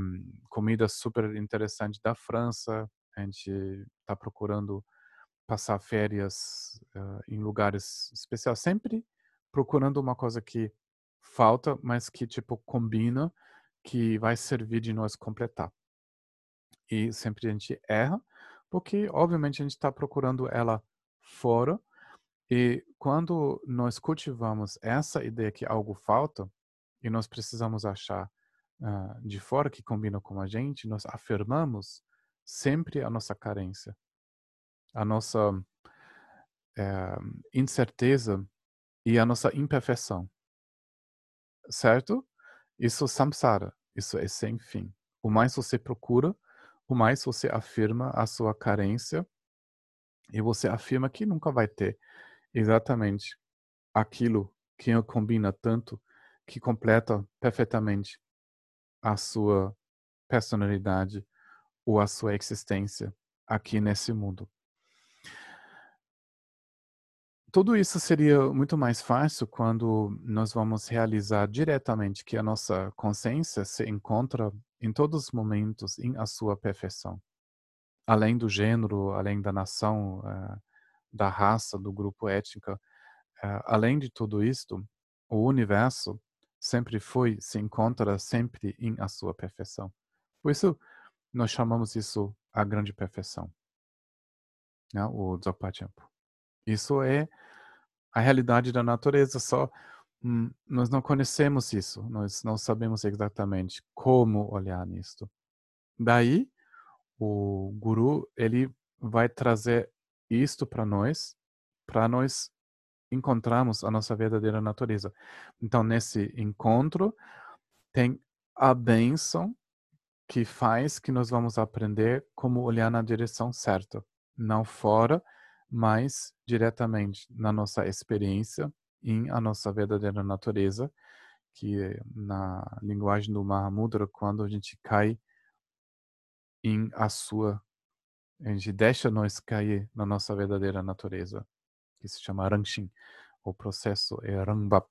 comida super interessante da França, a gente está procurando passar férias uh, em lugares especiais, sempre procurando uma coisa que falta, mas que tipo combina, que vai servir de nós completar. E sempre a gente erra, porque obviamente a gente está procurando ela fora. E quando nós cultivamos essa ideia que algo falta e nós precisamos achar uh, de fora que combina com a gente, nós afirmamos sempre a nossa carência, a nossa é, incerteza e a nossa imperfeição. Certo? Isso é samsara, isso é sem fim. O mais você procura, o mais você afirma a sua carência e você afirma que nunca vai ter exatamente aquilo que combina tanto, que completa perfeitamente a sua personalidade, ou a sua existência aqui nesse mundo. Tudo isso seria muito mais fácil quando nós vamos realizar diretamente que a nossa consciência se encontra em todos os momentos em a sua perfeição. Além do gênero, além da nação, uh, da raça, do grupo étnico, uh, além de tudo isto, o universo sempre foi, se encontra sempre em a sua perfeição. Por isso, nós chamamos isso a grande perfeição, né? o Dzogpa Isso é a realidade da natureza, só hum, nós não conhecemos isso, nós não sabemos exatamente como olhar nisto. Daí, o guru, ele vai trazer isto para nós, para nós encontrarmos a nossa verdadeira natureza. Então, nesse encontro, tem a bênção que faz que nós vamos aprender como olhar na direção certa, não fora, mas diretamente na nossa experiência em a nossa verdadeira natureza, que na linguagem do Mahamudra, quando a gente cai em a sua, a gente deixa nós cair na nossa verdadeira natureza, que se chama Ranshin. O processo é Rangbap,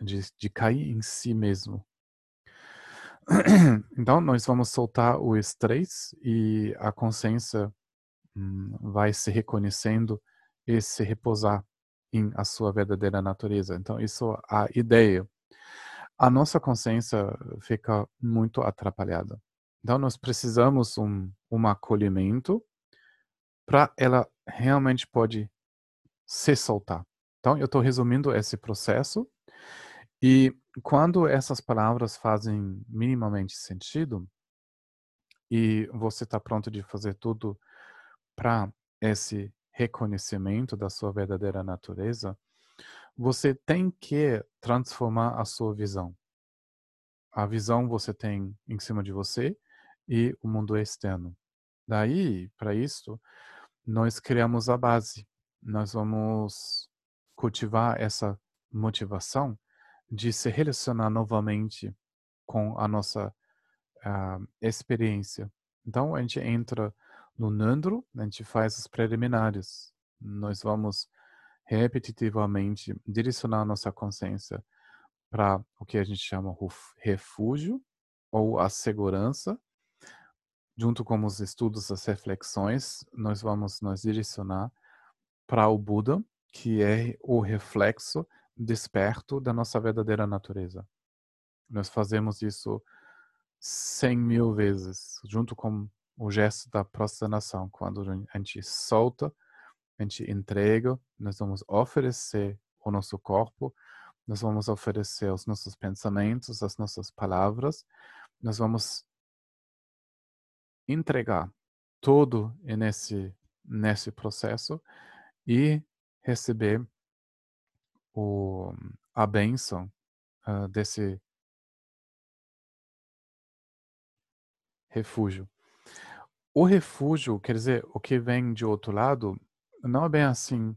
de, de cair em si mesmo. Então, nós vamos soltar o estresse e a consciência vai se reconhecendo e se repousar em a sua verdadeira natureza. Então, isso é a ideia. A nossa consciência fica muito atrapalhada. Então, nós precisamos um, um acolhimento para ela realmente pode se soltar. Então, eu estou resumindo esse processo e quando essas palavras fazem minimamente sentido e você está pronto de fazer tudo para esse reconhecimento da sua verdadeira natureza, você tem que transformar a sua visão. A visão você tem em cima de você e o mundo externo. Daí, para isso, nós criamos a base. Nós vamos cultivar essa motivação de se relacionar novamente com a nossa uh, experiência. Então, a gente entra no Nandro, a gente faz os preliminares. Nós vamos repetitivamente direcionar nossa consciência para o que a gente chama refúgio ou a segurança. Junto com os estudos, as reflexões, nós vamos nos direcionar para o Buda, que é o reflexo desperto da nossa verdadeira natureza. Nós fazemos isso cem mil vezes, junto com o gesto da prostração. Quando a gente solta, a gente entrega, nós vamos oferecer o nosso corpo, nós vamos oferecer os nossos pensamentos, as nossas palavras, nós vamos entregar tudo nesse, nesse processo e receber o, a bênção uh, desse refúgio. O refúgio, quer dizer, o que vem de outro lado, não é bem assim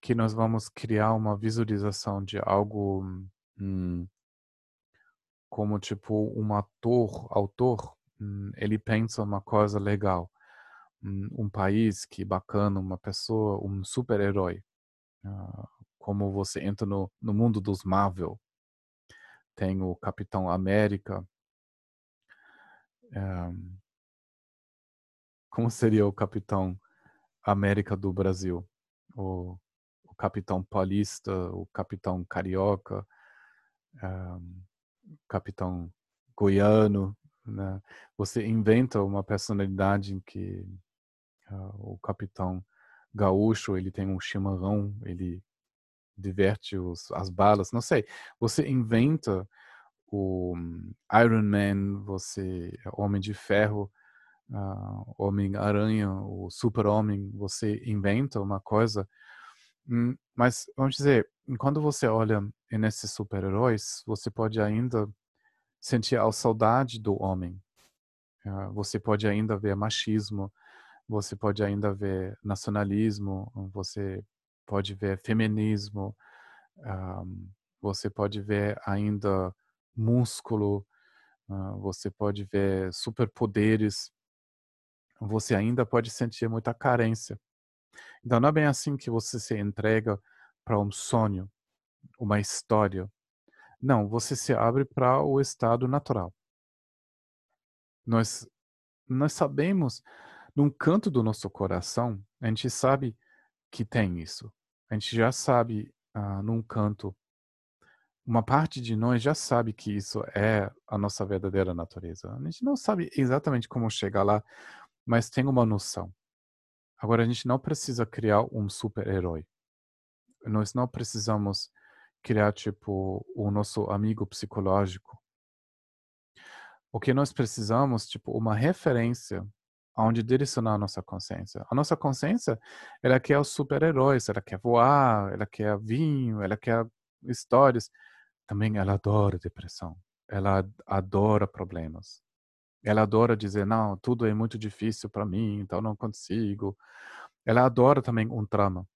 que nós vamos criar uma visualização de algo hum, como tipo um ator, autor, hum, ele pensa uma coisa legal, hum, um país que bacana, uma pessoa, um super-herói. Uh, como você entra no, no mundo dos Marvel. Tem o Capitão América. Um, como seria o Capitão América do Brasil? O, o Capitão Paulista, o Capitão Carioca, um, Capitão Goiano. Né? Você inventa uma personalidade em que uh, o Capitão Gaúcho ele tem um chimarrão, ele diverte os, as balas, não sei. Você inventa o Iron Man, você Homem de Ferro, uh, Homem-Aranha, o Super-Homem, você inventa uma coisa. Hum, mas, vamos dizer, quando você olha nesses super-heróis, você pode ainda sentir a saudade do homem. Uh, você pode ainda ver machismo, você pode ainda ver nacionalismo, você pode ver feminismo, um, você pode ver ainda músculo, uh, você pode ver superpoderes, você ainda pode sentir muita carência. Então não é bem assim que você se entrega para um sonho, uma história. Não, você se abre para o estado natural. Nós, nós sabemos, num canto do nosso coração, a gente sabe que tem isso. A gente já sabe ah, num canto, uma parte de nós já sabe que isso é a nossa verdadeira natureza. A gente não sabe exatamente como chegar lá, mas tem uma noção. Agora, a gente não precisa criar um super-herói. Nós não precisamos criar, tipo, o nosso amigo psicológico. O que nós precisamos, tipo, uma referência aonde direcionar a nossa consciência. A nossa consciência, ela quer os super-heróis, ela quer voar, ela quer vinho, ela quer histórias. Também ela adora depressão. Ela adora problemas. Ela adora dizer, não, tudo é muito difícil para mim, então não consigo. Ela adora também um trama.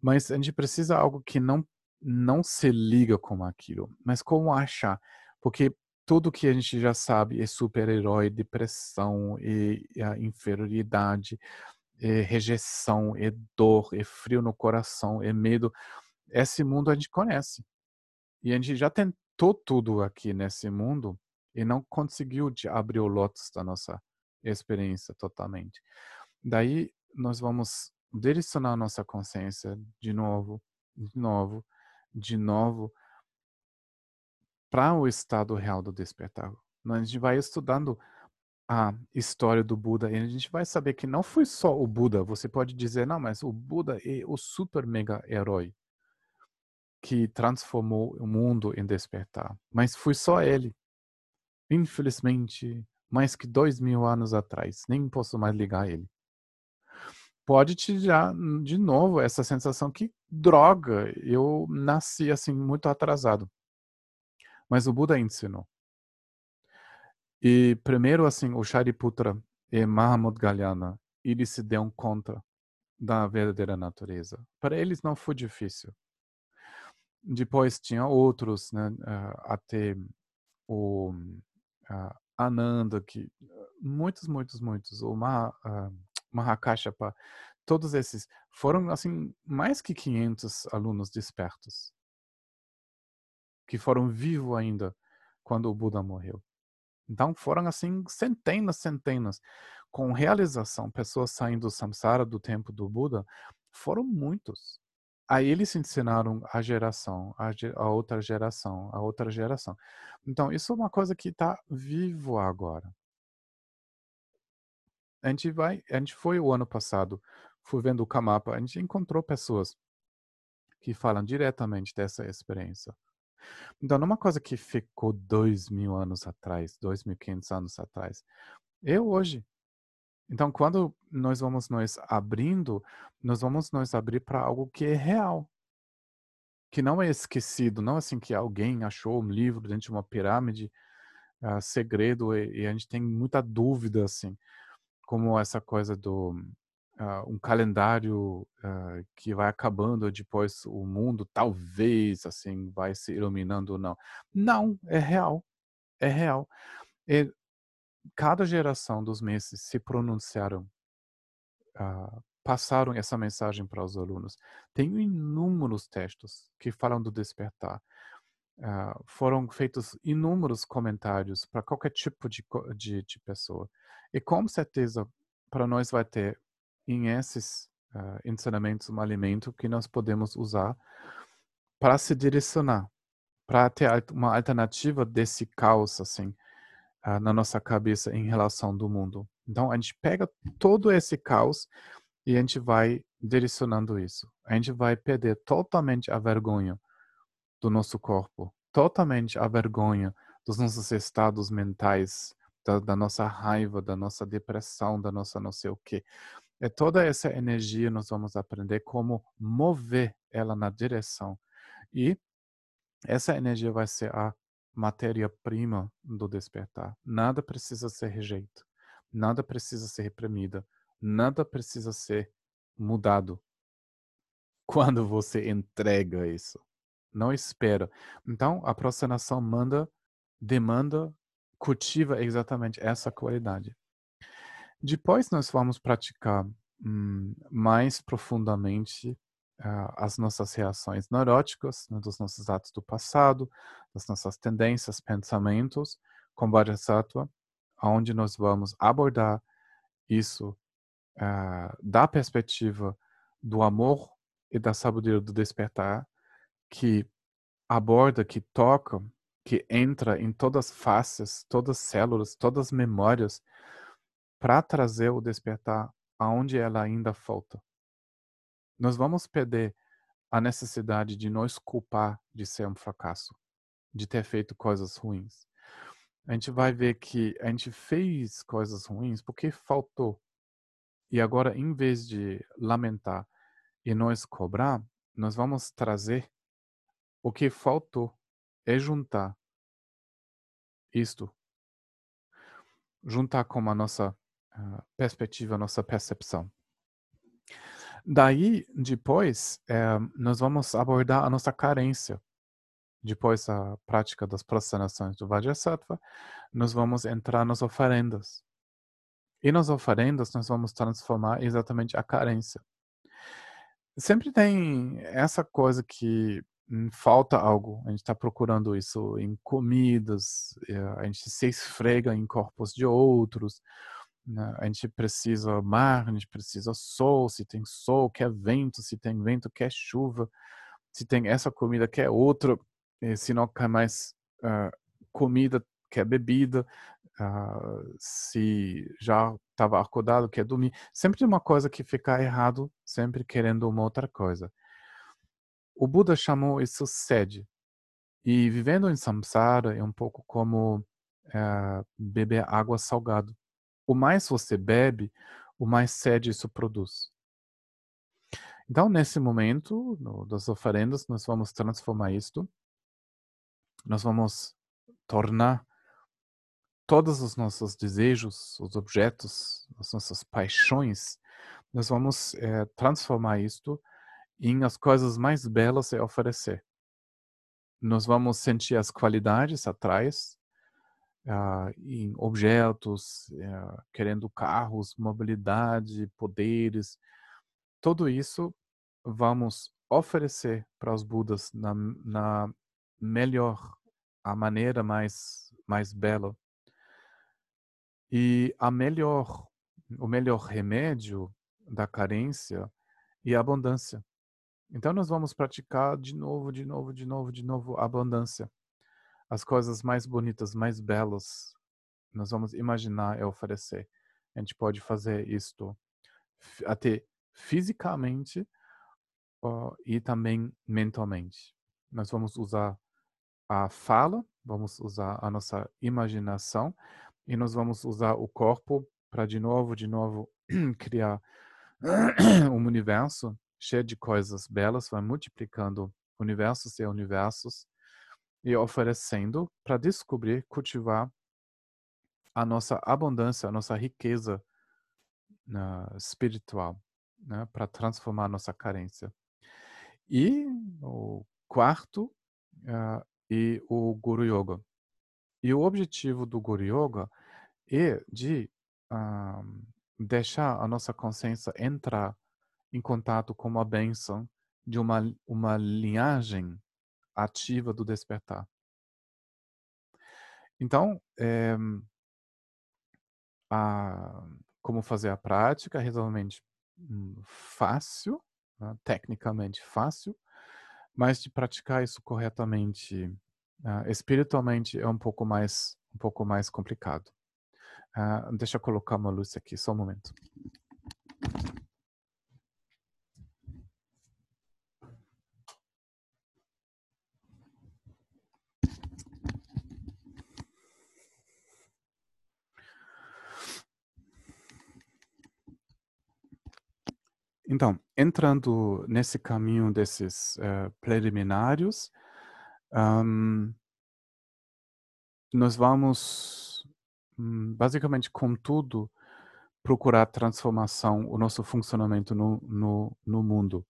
Mas a gente precisa algo que não não se liga com aquilo, mas como achar? Porque tudo que a gente já sabe é super-herói, depressão, e, e a inferioridade, é rejeição, é dor, é frio no coração, é medo. Esse mundo a gente conhece. E a gente já tentou tudo aqui nesse mundo e não conseguiu abrir o lotus da nossa experiência totalmente. Daí nós vamos direcionar nossa consciência de novo, de novo, de novo para o estado real do despertar. A gente vai estudando a história do Buda e a gente vai saber que não foi só o Buda. Você pode dizer, não, mas o Buda é o super mega herói que transformou o mundo em despertar. Mas foi só ele. Infelizmente, mais que dois mil anos atrás. Nem posso mais ligar ele. Pode te dar de novo essa sensação que droga, eu nasci assim muito atrasado. Mas o Buda ensinou. E primeiro, assim, o Shariputra e Mahamudgalyana, eles se dão conta da verdadeira natureza. Para eles não foi difícil. Depois tinha outros, né, até o Ananda, que muitos, muitos, muitos, o Maha, uh, Mahakashapa, todos esses foram assim mais que 500 alunos despertos que foram vivos ainda quando o Buda morreu. Então foram assim centenas, centenas com realização, pessoas saindo do samsara do tempo do Buda, foram muitos. Aí eles ensinaram a geração, a, a outra geração, a outra geração. Então isso é uma coisa que está vivo agora. A gente vai, a gente foi o ano passado, fui vendo o Kamapa, a gente encontrou pessoas que falam diretamente dessa experiência. Então, numa coisa que ficou dois mil anos atrás, dois mil quinhentos anos atrás, eu hoje. Então, quando nós vamos nos abrindo, nós vamos nos abrir para algo que é real, que não é esquecido, não assim que alguém achou um livro dentro de uma pirâmide, uh, segredo, e, e, a gente tem muita dúvida, assim, como essa coisa do uh, um calendário uh, que vai acabando depois o mundo talvez assim vai se iluminando ou não. Não é real. É real. E cada geração dos meses se pronunciaram uh, passaram essa mensagem para os alunos. Tem inúmeros textos que falam do despertar. Uh, foram feitos inúmeros comentários para qualquer tipo de, de, de, pessoa. E com certeza, para nós vai ter em esses uh, ensinamentos um alimento que nós podemos usar para se direcionar, para ter uma alternativa desse caos assim uh, na nossa cabeça em relação do mundo. Então a gente pega todo esse caos e a gente vai direcionando isso. A gente vai perder totalmente a vergonha do nosso corpo, totalmente a vergonha dos nossos estados mentais, da, da nossa raiva, da nossa depressão, da nossa não sei o quê. É toda essa energia nós vamos aprender como mover ela na direção. E essa energia vai ser a matéria-prima do despertar. Nada precisa ser rejeito. Nada precisa ser reprimida. Nada precisa ser mudado. Quando você entrega isso. Não espera. Então, a procrastinação manda, demanda, cultiva exatamente essa qualidade. Depois nós vamos praticar hum, mais profundamente as nossas reações neuróticas, né, dos nossos atos do passado, das nossas tendências, pensamentos, com Bodhisattva, onde nós vamos abordar isso uh, da perspectiva do amor e da sabedoria do despertar, que aborda, que toca, que entra em todas as faces, todas as células, todas as memórias, para trazer o despertar aonde ela ainda falta. Nós vamos perder a necessidade de nos culpar de ser um fracasso, de ter feito coisas ruins. A gente vai ver que a gente fez coisas ruins porque faltou. E agora, em vez de lamentar e nos cobrar, nós vamos trazer o que faltou é juntar isto, juntar com a nossa perspectiva, nossa percepção. Daí, depois, é, nós vamos abordar a nossa carência. Depois da prática das prostanações do Vajrasattva, nós vamos entrar nas oferendas. E nas oferendas, nós vamos transformar exatamente a carência. Sempre tem essa coisa que hum, falta algo. A gente está procurando isso em comidas, eh, a gente se esfrega em corpos de outros? A gente precisa mar, a gente precisa sol. Se tem sol, quer vento. Se tem vento, quer chuva. Se tem essa comida, quer outra. E se não quer mais uh, comida, quer bebida. Uh, se já estava acordado, quer dormir. Sempre uma coisa que fica errado, sempre querendo uma outra coisa. O Buda chamou isso sede. E vivendo em samsara é um pouco como uh, beber água salgada. O mais você bebe, o mais sede isso produz. Então, nesse momento no, das oferendas, nós vamos transformar isto. Nós vamos tornar todos os nossos desejos, os objetos, as nossas paixões, nós vamos é, transformar isto em as coisas mais belas a oferecer. Nós vamos sentir as qualidades atrás, uh, em objetos, uh, querendo carros, mobilidade, poderes. Tudo isso vamos oferecer para os Budas na, na melhor, a maneira mais, mais bela e a melhor, o melhor remédio da carência é a abundância. Então nós vamos praticar de novo, de novo, de novo, de novo a abundância. As coisas mais bonitas, mais belas, nós vamos imaginar e oferecer. A gente pode fazer isto até fisicamente uh, e também mentalmente. Nós vamos usar a fala, vamos usar a nossa imaginação e nós vamos usar o corpo para de novo, de novo criar um universo cheio de coisas belas, vai multiplicando universos e universos e oferecendo para descobrir, cultivar a nossa abundância, a nossa riqueza espiritual, né, para transformar a nossa carência. E o quarto uh, e o Guru Yoga. E o objetivo do Guru Yoga é de uh, deixar a nossa consciência entrar em contato com a bênção de uma, uma linhagem ativa do despertar. Então, é, a, como fazer a prática realmente hum, fácil, né, tecnicamente fácil, mas de praticar isso corretamente Uh, espiritualmente é um pouco mais um pouco mais complicado. Uh, deixa eu colocar uma luz aqui, só um momento. Então, entrando nesse caminho desses uh, preliminares, um, nós vamos, hum, basicamente, com tudo, procurar transformação, o nosso funcionamento no, no, no mundo.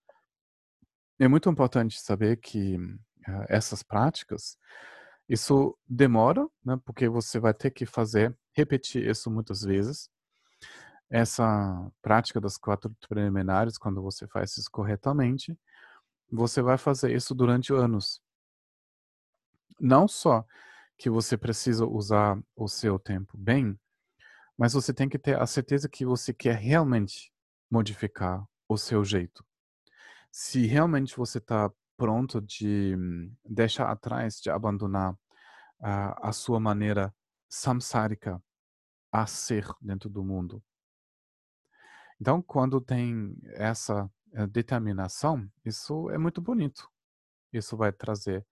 É muito importante saber que uh, essas práticas, isso demora, né, porque você vai ter que fazer, repetir isso muitas vezes. Essa prática das quatro preliminares, quando você faz isso corretamente, você vai fazer isso durante anos. Não só que você precisa usar o seu tempo bem, mas você tem que ter a certeza que você quer realmente modificar o seu jeito. Se realmente você está pronto de deixar atrás, de abandonar a sua maneira samsárica a ser dentro do mundo. Então, quando tem essa eh, determinação, isso é muito bonito. Isso vai trazer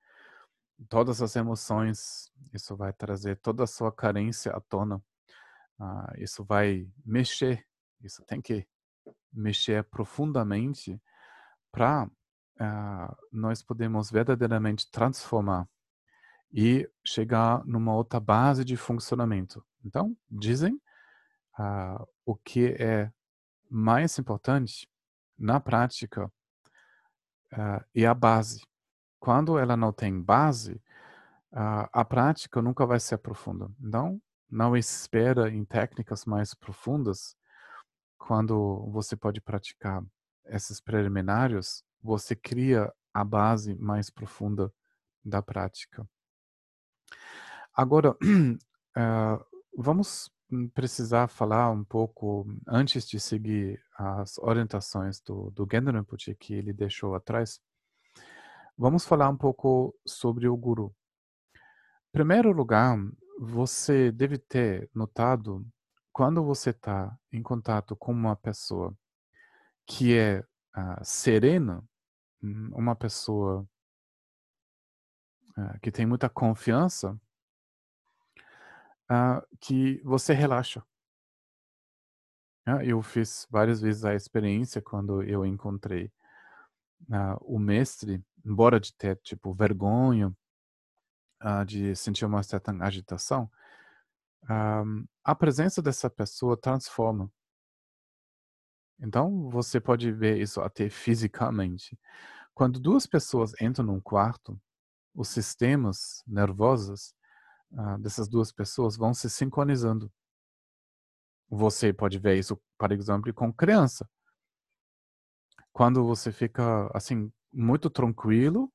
todas as emoções, isso vai trazer toda a sua carência à tona. Uh, isso vai mexer, isso tem que mexer profundamente para ah, nós podemos verdadeiramente transformar e chegar numa outra base de funcionamento. Então, dizem uh, o que é mais importante na prática, uh, é a base. Quando ela não tem base, uh, a prática nunca vai ser profunda. Então, não espera em técnicas mais profundas quando você pode praticar esses preliminares, você cria a base mais profunda da prática. Agora, uh, vamos precisar falar um pouco, antes de seguir as orientações do, do Gendon Rinpoche que ele deixou atrás, vamos falar um pouco sobre o Guru. Em primeiro lugar, você deve ter notado quando você está em contato com uma pessoa que é uh, serena, hum, uma pessoa uh, que tem muita confiança, uh, que você relaxa. eu fiz várias vezes a experiência quando eu encontrei o mestre, embora de ter tipo vergonha de sentir uma certa agitação, a presença dessa pessoa transforma. Então, você pode ver isso até fisicamente. Quando duas pessoas entram num quarto, os sistemas nervosos uh, dessas duas pessoas vão se sincronizando. Você pode ver isso, por exemplo, com criança. Quando você fica assim muito tranquilo,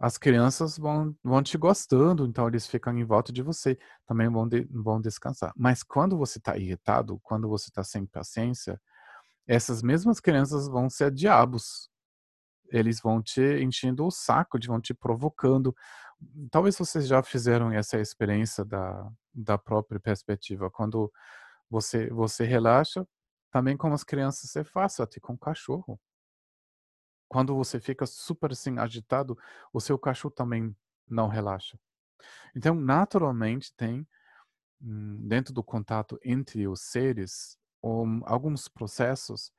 as crianças vão, vão te gostando, então eles ficam em volta de você, também vão, de, vão descansar. Mas quando você está irritado, quando você está sem paciência, essas mesmas crianças vão ser diabos. Eles vão te enchendo o saco, vão te provocando, talvez vocês já fizeram essa experiência da, da própria perspectiva. Quando você, você relaxa, também com as crianças você faz, até com o cachorro. Quando você fica super assim agitado, o seu cachorro também não relaxa. Então, naturalmente, tem hum, dentro do contato entre os seres um, alguns processos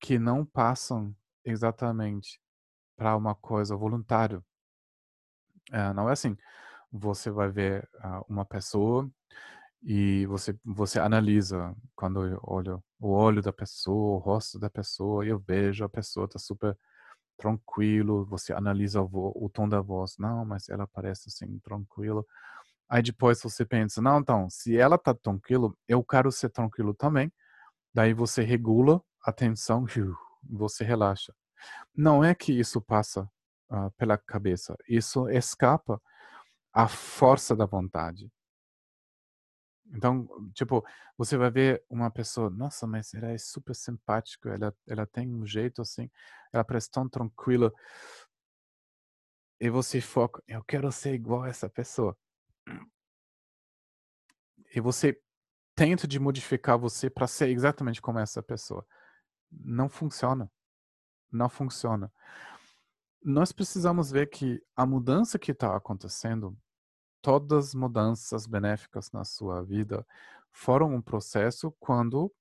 que não passam exatamente para uma coisa voluntária. É, não é assim. Você vai ver uh, uma pessoa e você você analisa quando eu olho o olho da pessoa, o rosto da pessoa, eu vejo a pessoa tá super tranquilo, você analisa o, o tom da voz, não, mas ela parece assim tranquilo. Aí depois você pensa, não, então, se ela tá tranquilo, eu quero ser tranquilo também. Daí você regula a tensão, você relaxa. Não é que isso passa uh, pela cabeça. Isso escapa à força da vontade. Então, tipo, você vai ver uma pessoa, nossa, mas ela é super simpática, ela, ela tem um jeito assim, ela parece tão tranquila. E você foca, eu quero ser igual a essa pessoa. E você tenta de modificar você para ser exatamente como essa pessoa. Não funciona. Não funciona nós precisamos ver que a mudança que está acontecendo, todas as mudanças benéficas na sua vida foram um processo quando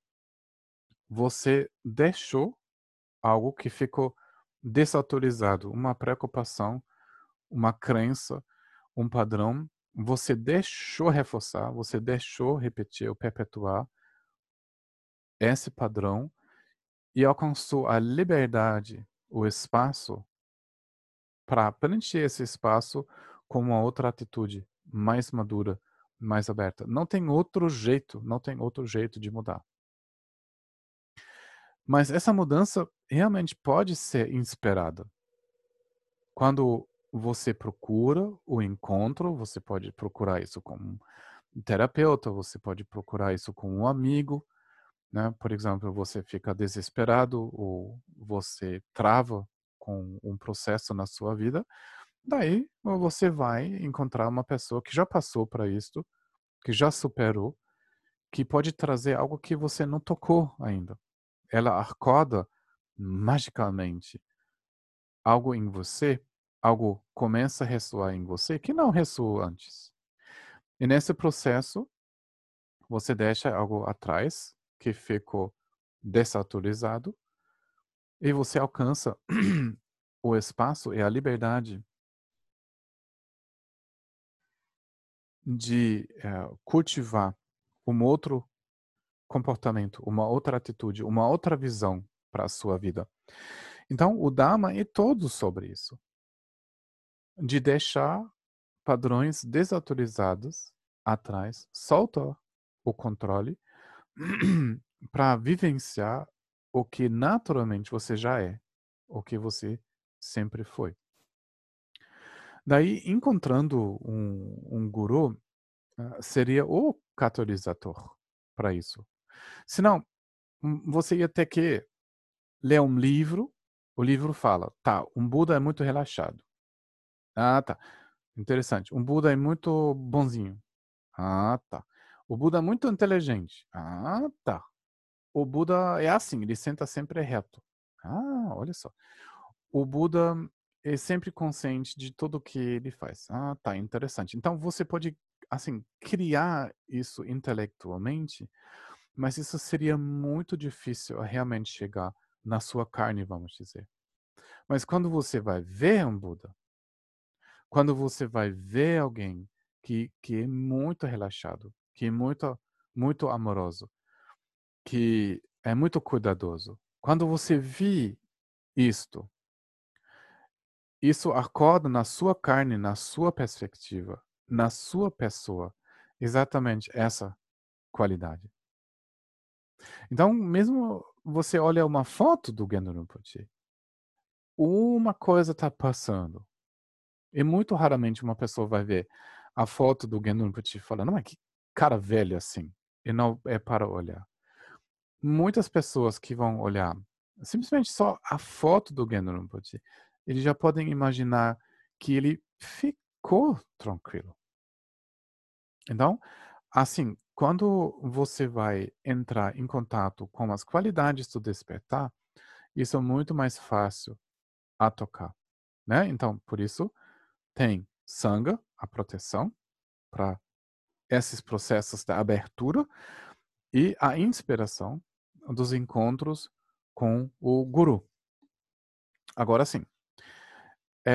você deixou algo que ficou desautorizado, uma preocupação, uma crença, um padrão, você deixou reforçar, você deixou repetir ou perpetuar esse padrão e alcançou a liberdade, o espaço para preencher esse espaço com uma outra atitude mais madura, mais aberta. Não tem outro jeito, não tem outro jeito de mudar. Mas essa mudança realmente pode ser inspirada. Quando você procura o encontro, você pode procurar isso com um terapeuta, você pode procurar isso com um amigo, né? Por exemplo, você fica desesperado ou você trava com um processo na sua vida, daí você vai encontrar uma pessoa que já passou para isso, que já superou, que pode trazer algo que você não tocou ainda. Ela acorda magicamente algo em você, algo começa a ressoar em você que não ressoou antes. E nesse processo, você deixa algo atrás que ficou desatualizado e você alcança o espaço e a liberdade de uh, cultivar um outro comportamento, uma outra atitude, uma outra visão para a sua vida. Então, o Dharma é todo sobre isso. De deixar padrões desautorizados atrás, soltar o controle para vivenciar o que naturalmente você já é, o que você sempre foi. Daí, encontrando um, um guru uh, seria o catalisador para isso. Senão, hum, você ia ter que ler um livro, o livro fala, tá, um Buda é muito relaxado. Ah, tá. Interessante. Um Buda é muito bonzinho. Ah, tá. O Buda é muito inteligente. Ah, tá. O Buda é assim, ele senta sempre reto. Ah, olha só. O Buda é sempre consciente de tudo o que ele faz. Ah, tá, interessante. Então você pode, assim, criar isso intelectualmente, mas isso seria muito difícil realmente chegar na sua carne, vamos dizer. Mas quando você vai ver um Buda, quando você vai ver alguém que, que é muito relaxado, que é muito, muito amoroso, que é muito cuidadoso, quando você vê isto, isso acorda na sua carne, na sua perspectiva, na sua pessoa, exatamente essa qualidade. Então, mesmo você olha uma foto do Gendo uma coisa está passando. E muito raramente uma pessoa vai ver a foto do Gendo Rinpoche falando, mas que cara velho assim. E não é para olhar. Muitas pessoas que vão olhar simplesmente só a foto do Gendo Rinpoche eles já podem imaginar que ele ficou tranquilo. Então, assim, quando você vai entrar em contato com as qualidades do despertar, isso é muito mais fácil a tocar, né? Então, por isso tem sanga, a proteção para esses processos da abertura e a inspiração dos encontros com o guru. Agora sim, é,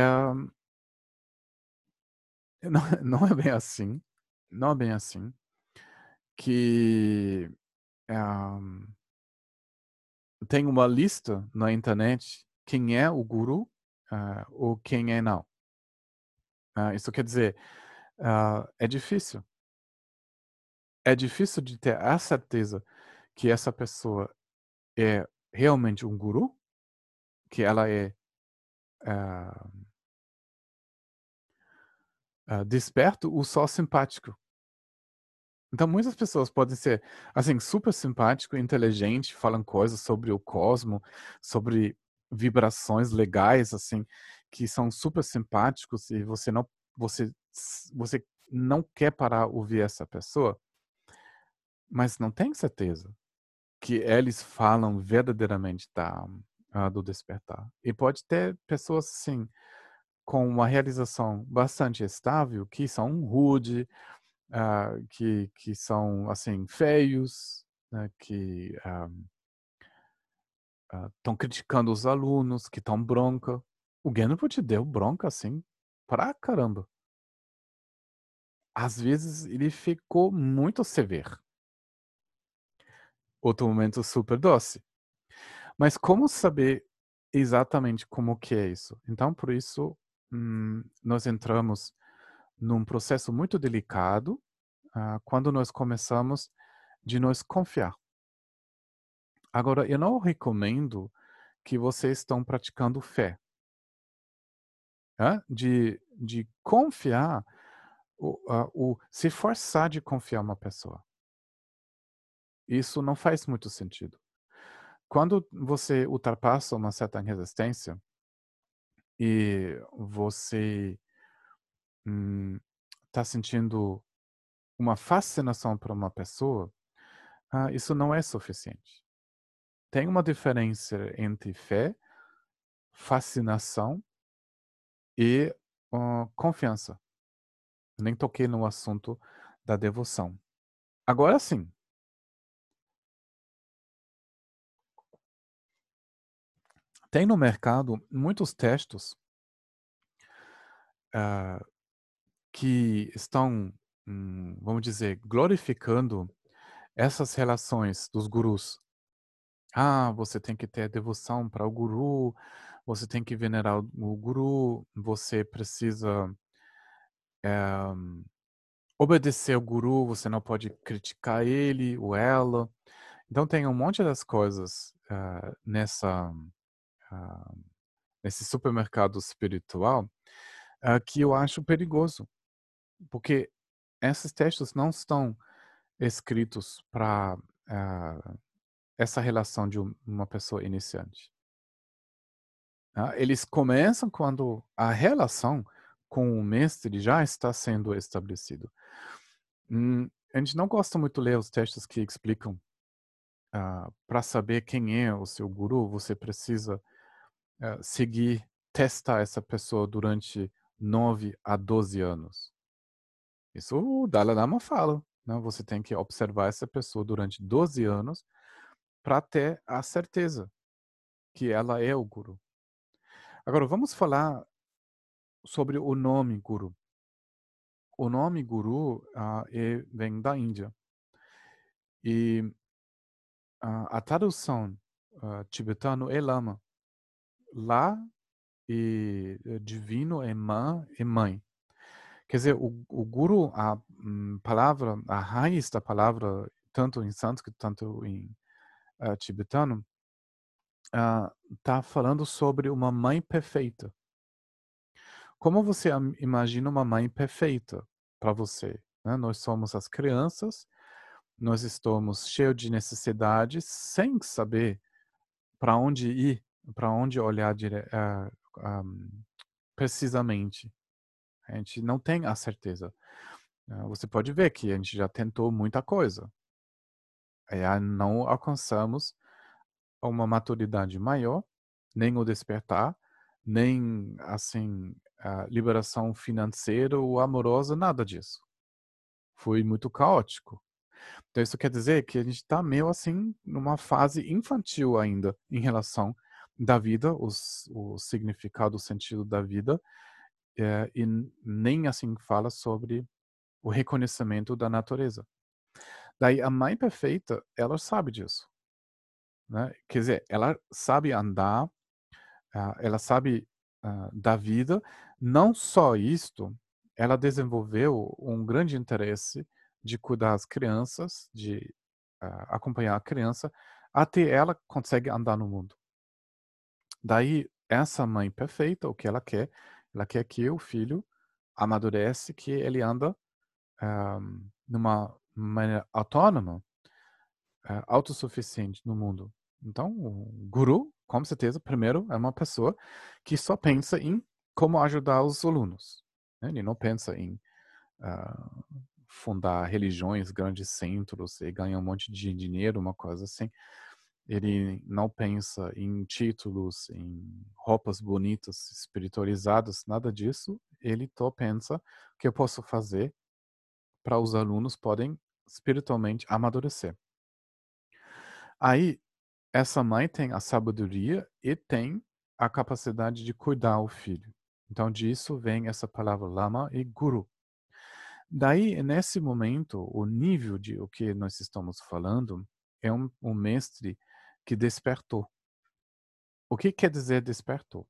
não, não é bem assim, não é bem assim, que é, tem uma lista na internet quem é o guru uh, ou quem é não. Uh, isso quer dizer, uh, é difícil. É difícil de ter a certeza que essa pessoa é realmente um guru, que ela é uh, uh, desperto ou só simpático. Então, muitas pessoas podem ser, assim, super simpático, inteligente, falam coisas sobre o cosmo, sobre vibrações legais, assim, que são super simpáticos e você não, você, você não quer parar ouvir essa pessoa, mas não tem certeza que eles falam verdadeiramente da, uh, do despertar. E pode ter pessoas, assim, com uma realização bastante estável, que são rude, uh, que, que são, assim, feios, né, que estão uh, criticando os alunos, que estão bronca. O Genpo te deu bronca, assim, pra caramba. Às vezes ele ficou muito severo. Outro momento super doce. Mas como saber exatamente como que é isso? Então, por isso, hum, nós entramos num processo muito delicado uh, quando nós começamos de nos confiar. Agora, eu não recomendo que vocês estão praticando fé. De, de confiar, o, uh, o, se forçar de confiar uma pessoa. Isso não faz muito sentido. Quando você ultrapassa uma certa resistência e você está hum, sentindo uma fascinação por uma pessoa, ah, isso não é suficiente. Tem uma diferença entre fé, fascinação e uh, confiança. Nem toquei no assunto da devoção. Agora sim, Tem no mercado muitos textos uh, que estão, hum, vamos dizer, glorificando essas relações dos gurus. ah, você tem que ter devoção para o guru, você tem que venerar o, guru, você precisa é, obedecer ao guru, você não pode criticar ele ou ela. Então tem um monte das coisas uh, nessa uh, nesse supermercado espiritual uh, que eu acho perigoso, porque esses textos não estão escritos para essa relação de uma pessoa iniciante. Ah, eles começam quando a relação com o mestre já está sendo estabelecido. Hum, a gente não gosta muito de ler os textos que explicam uh, ah, para saber quem é o seu guru, você precisa uh, seguir, testar essa pessoa durante 9 a 12 anos. Isso o Dalai Lama fala. Né? Você tem que observar essa pessoa durante 12 anos para ter a certeza que ela é o guru. Agora, vamos falar sobre o nome guru. O nome guru uh, é, vem da Índia. E uh, a tradução uh, tibetano é lama. Lá e eh, divino é mãe e mãe. Quer dizer, o, o guru, a um, palavra, a raiz da palavra, tanto em sânscrito, tanto em uh, tibetano, está uh, falando sobre uma mãe perfeita. Como você imagina uma mãe perfeita para você? Né? Nós somos as crianças, nós estamos cheios de necessidades, sem saber para onde ir, para onde olhar dire... uh, ah, um, precisamente. A gente não tem a certeza. Uh, você pode ver que a gente já tentou muita coisa. Aí não alcançamos uma maturidade maior, nem o despertar, nem assim a liberação financeira ou amorosa, nada disso. Foi muito caótico. Então isso quer dizer que a gente está meio assim numa fase infantil ainda em relação da vida, os, o significado, o sentido da vida, é, e nem assim fala sobre o reconhecimento da natureza. Daí a mãe perfeita, ela sabe disso. Né? Quer dizer, ela sabe andar, uh, ela sabe uh, da vida. Não só isto, ela desenvolveu um grande interesse de cuidar das crianças, de uh, acompanhar a criança, até ela consegue andar no mundo. Daí, essa mãe perfeita, o que ela quer? Ela quer que o filho amadurece, que ele anda um, numa maneira autônoma, uh, autossuficiente no mundo. Então, o guru, com certeza, primeiro é uma pessoa que só pensa em como ajudar os alunos. Né? Ele não pensa em uh, fundar religiões, grandes centros e ganhar um monte de dinheiro, uma coisa assim. Ele não pensa em títulos, em roupas bonitas, espiritualizadas, nada disso. Ele só pensa o que eu posso fazer para os alunos podem espiritualmente amadurecer. Aí, essa mãe tem a sabedoria e tem a capacidade de cuidar o filho. Então, disso vem essa palavra lama e guru. Daí, nesse momento, o nível de o que nós estamos falando é um, um mestre que despertou. O que quer dizer despertou?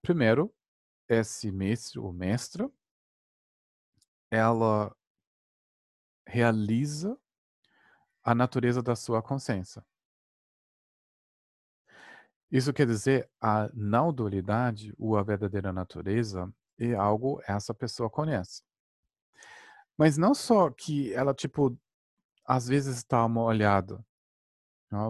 Primeiro, esse mestre ou mestra, ela realiza a natureza da sua consciência. Isso quer dizer a não dualidade ou a verdadeira natureza é algo essa pessoa conhece. Mas não só que ela tipo às vezes está uma olhada.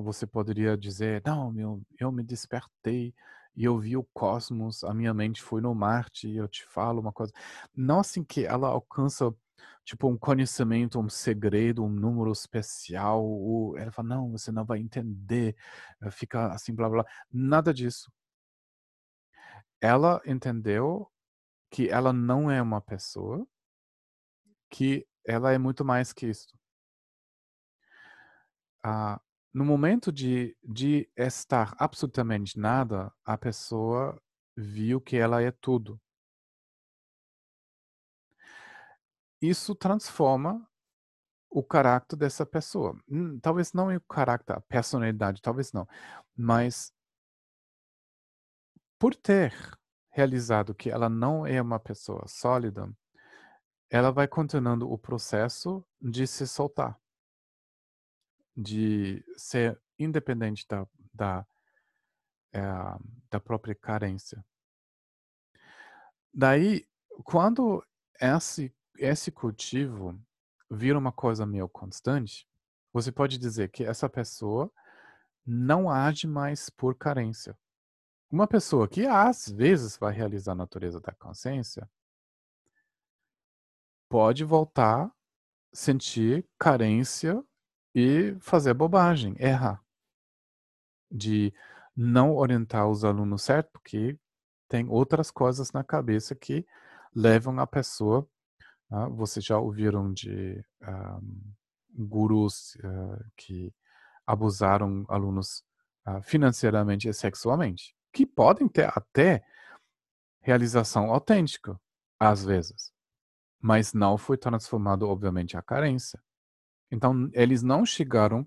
Você poderia dizer, não, meu, eu me despertei e eu vi o cosmos, a minha mente foi no Marte e eu te falo uma coisa. Não assim que ela alcança tipo um conhecimento, um segredo, um número especial. Ou ela fala, não, você não vai entender, fica assim, blá blá. Nada disso. Ela entendeu que ela não é uma pessoa, que ela é muito mais que isso. Ah, no momento de, de estar absolutamente nada, a pessoa viu que ela é tudo. isso transforma o caráter dessa pessoa. Hum, talvez não o caráter, a personalidade, talvez não. Mas por ter realizado que ela não é uma pessoa sólida, ela vai continuando o processo de se soltar, de ser independente da, da, é, da própria carência. Daí, quando esse, esse cultivo vira uma coisa meio constante, você pode dizer que essa pessoa não age mais por carência. Uma pessoa que às vezes vai realizar a natureza da consciência pode voltar, sentir carência e fazer bobagem, errar. De não orientar os alunos certo, porque tem outras coisas na cabeça que levam a pessoa. Uh, vocês já ouviram de um, ah, gurus uh, que abusaram alunos uh, financeiramente e sexualmente que podem ter até realização autêntica, às vezes, mas não foi transformado, obviamente, a carência. Então, eles não chegaram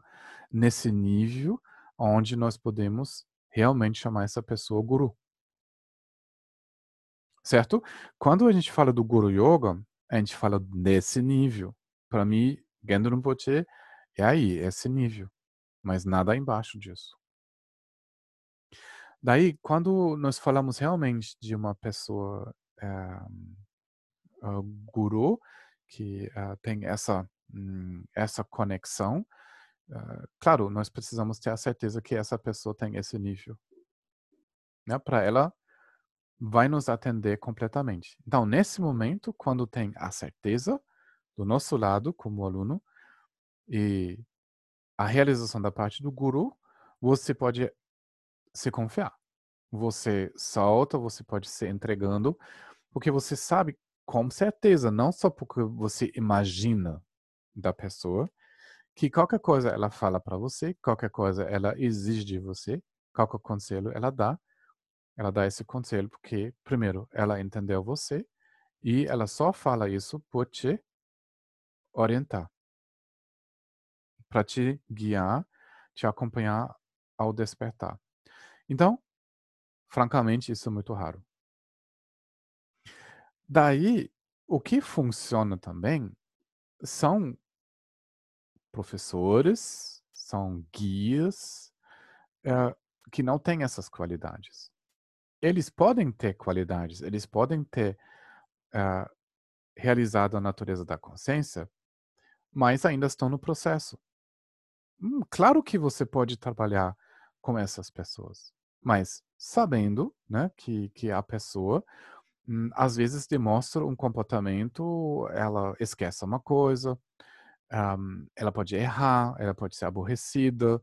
nesse nível onde nós podemos realmente chamar essa pessoa guru. Certo? Quando a gente fala do guru yoga, a gente fala nesse nível. Para mim, Gendo Rinpoche é aí, esse nível. Mas nada embaixo disso. Daí, quando nós falamos realmente de uma pessoa eh, uh, guru, que uh, tem essa, hum, essa conexão, uh, claro, nós precisamos ter a certeza que essa pessoa tem esse nível. Né? Para ela, vai nos atender completamente. Então, nesse momento, quando tem a certeza do nosso lado, como aluno, e a realização da parte do guru, você pode se confiar. Você solta, você pode se entregando, porque você sabe com certeza, não só porque você imagina da pessoa, que qualquer coisa ela fala para você, qualquer coisa ela exige de você, qualquer conselho ela dá, ela dá esse conselho porque, primeiro, ela entendeu você e ela só fala isso por te orientar, para te guiar, te acompanhar ao despertar. Então, francamente, isso é muito raro. Daí, o que funciona também são professores, são guias uh, que não têm essas qualidades. Eles podem ter qualidades, eles podem ter uh, realizado a natureza da consciência, mas ainda estão no processo. Hum, claro que você pode trabalhar com essas pessoas, mas sabendo né, que, que a pessoa hum, às vezes demonstra um comportamento, ela esquece uma coisa, um, ela pode errar, ela pode ser aborrecida,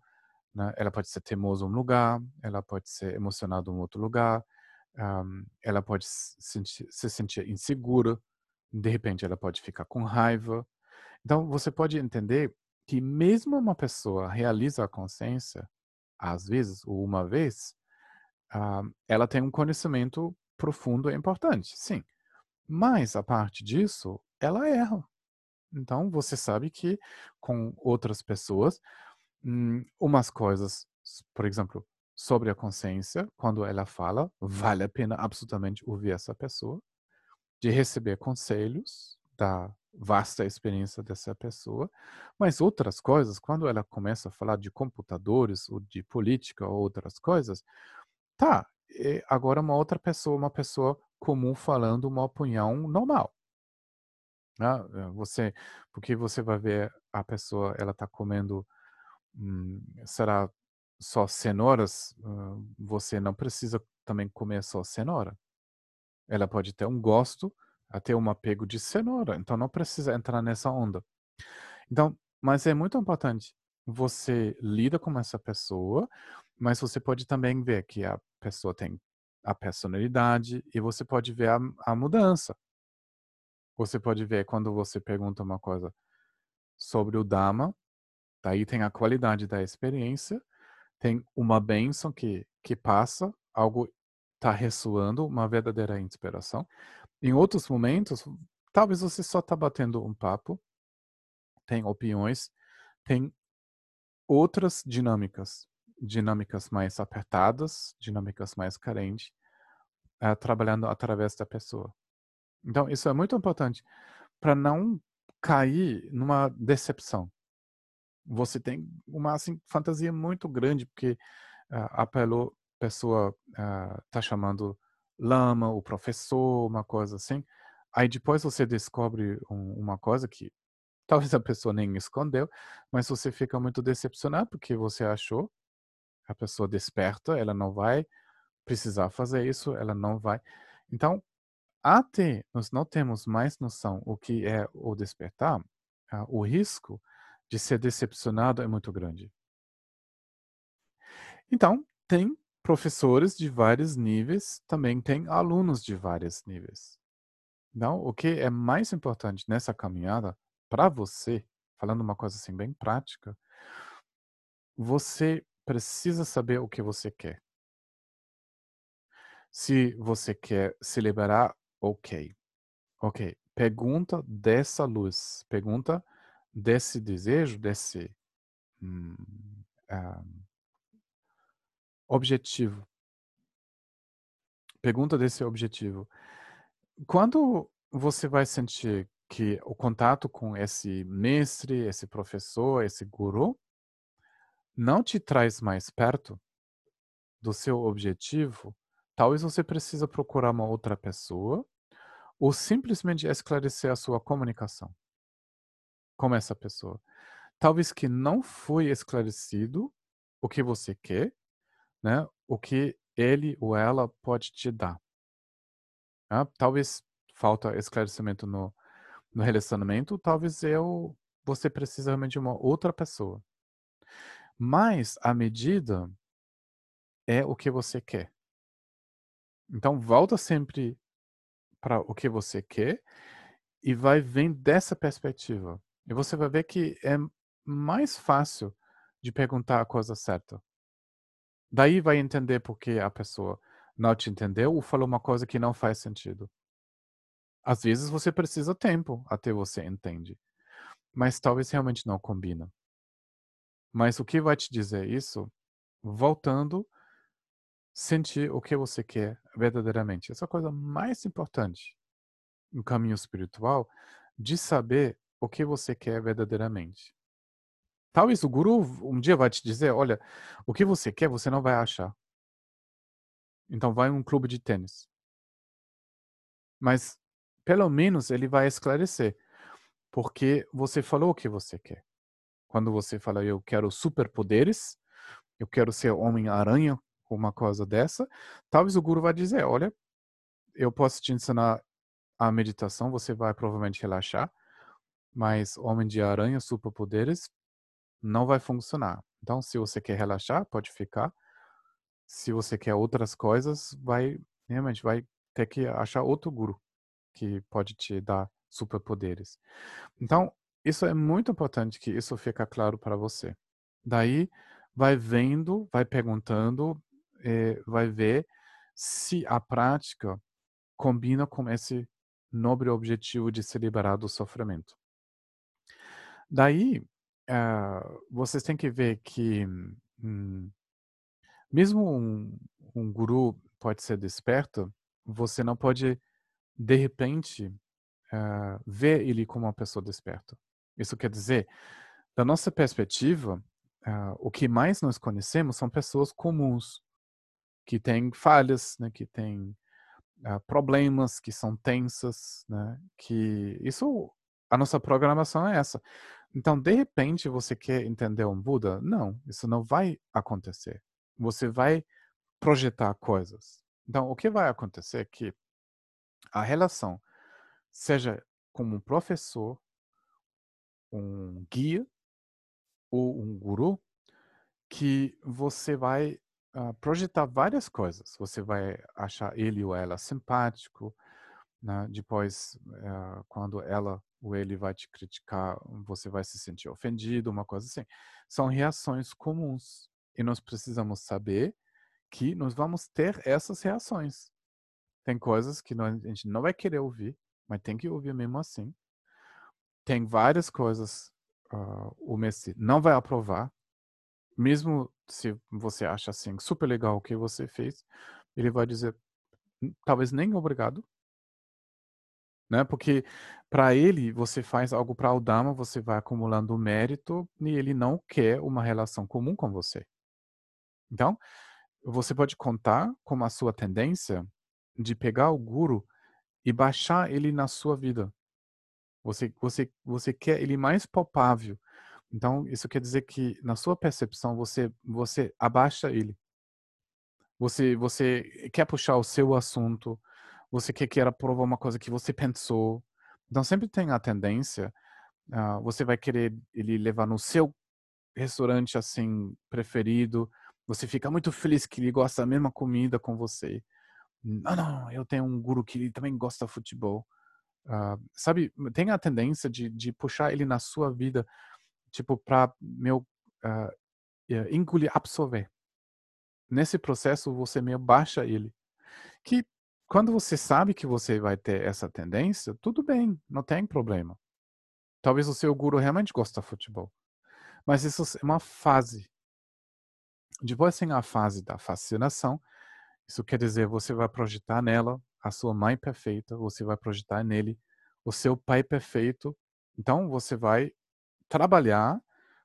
né, ela pode ser teimosa em um lugar, ela pode ser emocionada em outro lugar, um, ela pode se sentir, se sentir insegura, de repente ela pode ficar com raiva. Então você pode entender que mesmo uma pessoa realiza a consciência, às vezes, ou uma vez, uh, ela tem um conhecimento profundo e importante, sim. Mas, a parte disso, ela erra. Então, você sabe que com outras pessoas, hum, umas coisas, por exemplo, sobre a consciência, quando ela fala, vale a pena absolutamente ouvir essa pessoa, de receber conselhos da vasta experiência dessa pessoa, mas outras coisas, quando ela começa a falar de computadores ou de política ou outras coisas, Tá, agora uma outra pessoa, uma pessoa comum falando uma opinião normal. Ah, você, porque você vai ver a pessoa, ela está comendo, hum, será só cenouras? você não precisa também comer só cenoura. Ela pode ter um gosto, até um apego de cenoura, então não precisa entrar nessa onda. Então, mas é muito importante você lida com essa pessoa, mas você pode também ver que a pessoa tem a personalidade e você pode ver a, a mudança. Você pode ver quando você pergunta uma coisa sobre o Dharma, daí tem a qualidade da experiência, tem uma bênção que, que passa, algo está ressoando, uma verdadeira inspiração. Em outros momentos, talvez você só está batendo um papo tem opiniões, tem outras dinâmicas, dinâmicas mais apertadas, dinâmicas mais carentes, uh, trabalhando através da pessoa. Então, isso é muito importante para não cair numa decepção. Você tem uma assim, fantasia muito grande, porque uh, a pessoa está uh, chamando lama, o professor, uma coisa assim. Aí depois você descobre um, uma coisa que talvez a pessoa nem escondeu, mas você fica muito decepcionado porque você achou a pessoa desperta, ela não vai precisar fazer isso, ela não vai. Então, até nós não temos mais noção o que é o despertar, uh, o risco de ser decepcionado é muito grande. Então, tem professores de vários níveis, também tem alunos de vários níveis. Então, o que é mais importante nessa caminhada para você, falando uma coisa assim bem prática, você precisa saber o que você quer. Se você quer se liberar, ok. Ok. Pergunta dessa luz, pergunta desse desejo, desse hum, um, objetivo. Pergunta desse objetivo. Quando você vai sentir que o contato com esse mestre, esse professor, esse guru, não te traz mais perto do seu objetivo, talvez você precisa procurar uma outra pessoa ou simplesmente esclarecer a sua comunicação com essa pessoa. Talvez que não foi esclarecido o que você quer né, o que ele ou ela pode te dar. Ah, talvez falta esclarecimento no, no relacionamento, talvez eu você precisa realmente de uma outra pessoa. Mas a medida é o que você quer. Então volta sempre para o que você quer e vai vendo dessa perspectiva. E você vai ver que é mais fácil de perguntar a coisa certa. Daí vai entender por que a pessoa não te entendeu ou falou uma coisa que não faz sentido. Às vezes você precisa tempo até você entende, mas talvez realmente não combina. Mas o que vai te dizer isso? Voltando, sentir o que você quer verdadeiramente. Essa é a coisa mais importante no caminho espiritual, de saber o que você quer verdadeiramente. Talvez o guru um dia vai te dizer, olha, o que você quer, você não vai achar. Então vai um clube de tênis. Mas pelo menos ele vai esclarecer porque você falou o que você quer. Quando você fala eu quero superpoderes, eu quero ser homem-aranha, uma coisa dessa, talvez o guru vai dizer, olha, eu posso te ensinar a meditação, você vai provavelmente relaxar, mas homem de aranha, superpoderes, não vai funcionar. Então, se você quer relaxar, pode ficar. Se você quer outras coisas, vai realmente vai ter que achar outro guru que pode te dar superpoderes. Então, isso é muito importante que isso fica claro para você. Daí, vai vendo, vai perguntando, eh, vai ver se a prática combina com esse nobre objetivo de se liberar do sofrimento. Daí, uh, vocês têm que ver que hum, mesmo um, um guru pode ser desperto, você não pode, de repente, uh, ver ele como uma pessoa desperta. Isso quer dizer, da nossa perspectiva, uh, o que mais nós conhecemos são pessoas comuns, que têm falhas, né, que têm uh, problemas, que são tensas, né, que isso, a nossa programação é essa. Então, de repente, você quer entender um Buda? Não, isso não vai acontecer. Você vai projetar coisas. Então, o que vai acontecer é que a relação, seja como um professor, um guia ou um guru, que você vai uh, projetar várias coisas. Você vai achar ele ou ela simpático, né? depois, uh, quando ela ou ele vai te criticar, você vai se sentir ofendido, uma coisa assim. São reações comuns. E nós precisamos saber que nós vamos ter essas reações. Tem coisas que a gente não vai querer ouvir, mas tem que ouvir mesmo assim. Tem várias coisas uh, o mestre não vai aprovar, mesmo se você acha assim super legal o que você fez, ele vai dizer talvez nem obrigado, né? Porque para ele você faz algo para o Dharma, você vai acumulando mérito e ele não quer uma relação comum com você. Então, você pode contar com a sua tendência de pegar o guru e baixar ele na sua vida. Você, você, você quer ele mais palpável. Então, isso quer dizer que, na sua percepção, você, você abaixa ele. Você, você quer puxar o seu assunto, você quer que era provar uma coisa que você pensou. Então, sempre tem a tendência, uh, você vai querer ele levar no seu restaurante, assim, preferido, você fica muito feliz que ele gosta da mesma comida com você. Não, não, eu tenho um guru que ele também gosta de futebol. Uh, sabe, tem a tendência de, de puxar ele na sua vida, tipo, para meu uh, engolir, absorver. Nesse processo, você meio baixa ele. Que quando você sabe que você vai ter essa tendência, tudo bem, não tem problema. Talvez o seu guru realmente goste de futebol. Mas isso é uma fase. Depois tem a fase da fascinação. Isso quer dizer, você vai projetar nela a sua mãe perfeita, você vai projetar nele o seu pai perfeito. Então, você vai trabalhar,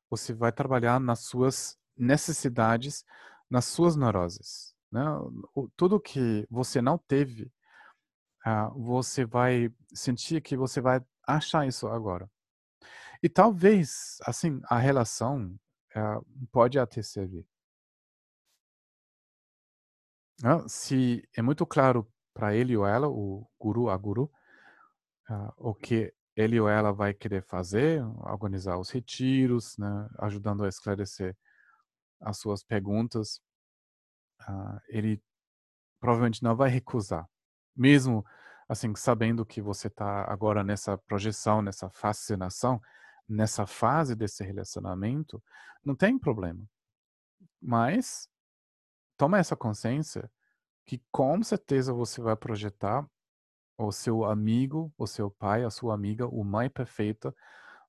você vai trabalhar nas suas necessidades, nas suas neuroses. Né? Tudo que você não teve, uh, você vai sentir que você vai achar isso agora. E talvez, assim, a relação uh, pode até servir. Se é muito claro para ele ou ela, o guru, a guru, uh, o que ele ou ela vai querer fazer, organizar os retiros, né, ajudando a esclarecer as suas perguntas, uh, ele provavelmente não vai recusar, mesmo assim sabendo que você está agora nessa projeção, nessa fascinação, nessa fase desse relacionamento, não tem problema. Mas toma essa consciência que com certeza você vai projetar o seu amigo, o seu pai, a sua amiga, o mãe perfeita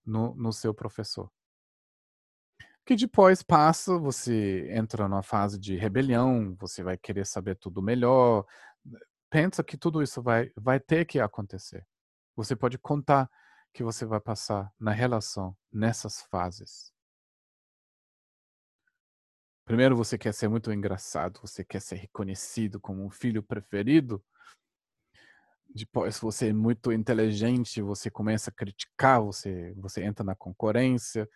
no, no seu professor. Que depois passa, você entra numa fase de rebelião, você vai querer saber tudo melhor. Pensa que tudo isso vai, vai ter que acontecer. Você pode contar que você vai passar na relação nessas fases. Primeiro você quer ser muito engraçado, você quer ser reconhecido como um filho preferido. Depois você é muito inteligente, você começa a criticar, você você entra na concorrência,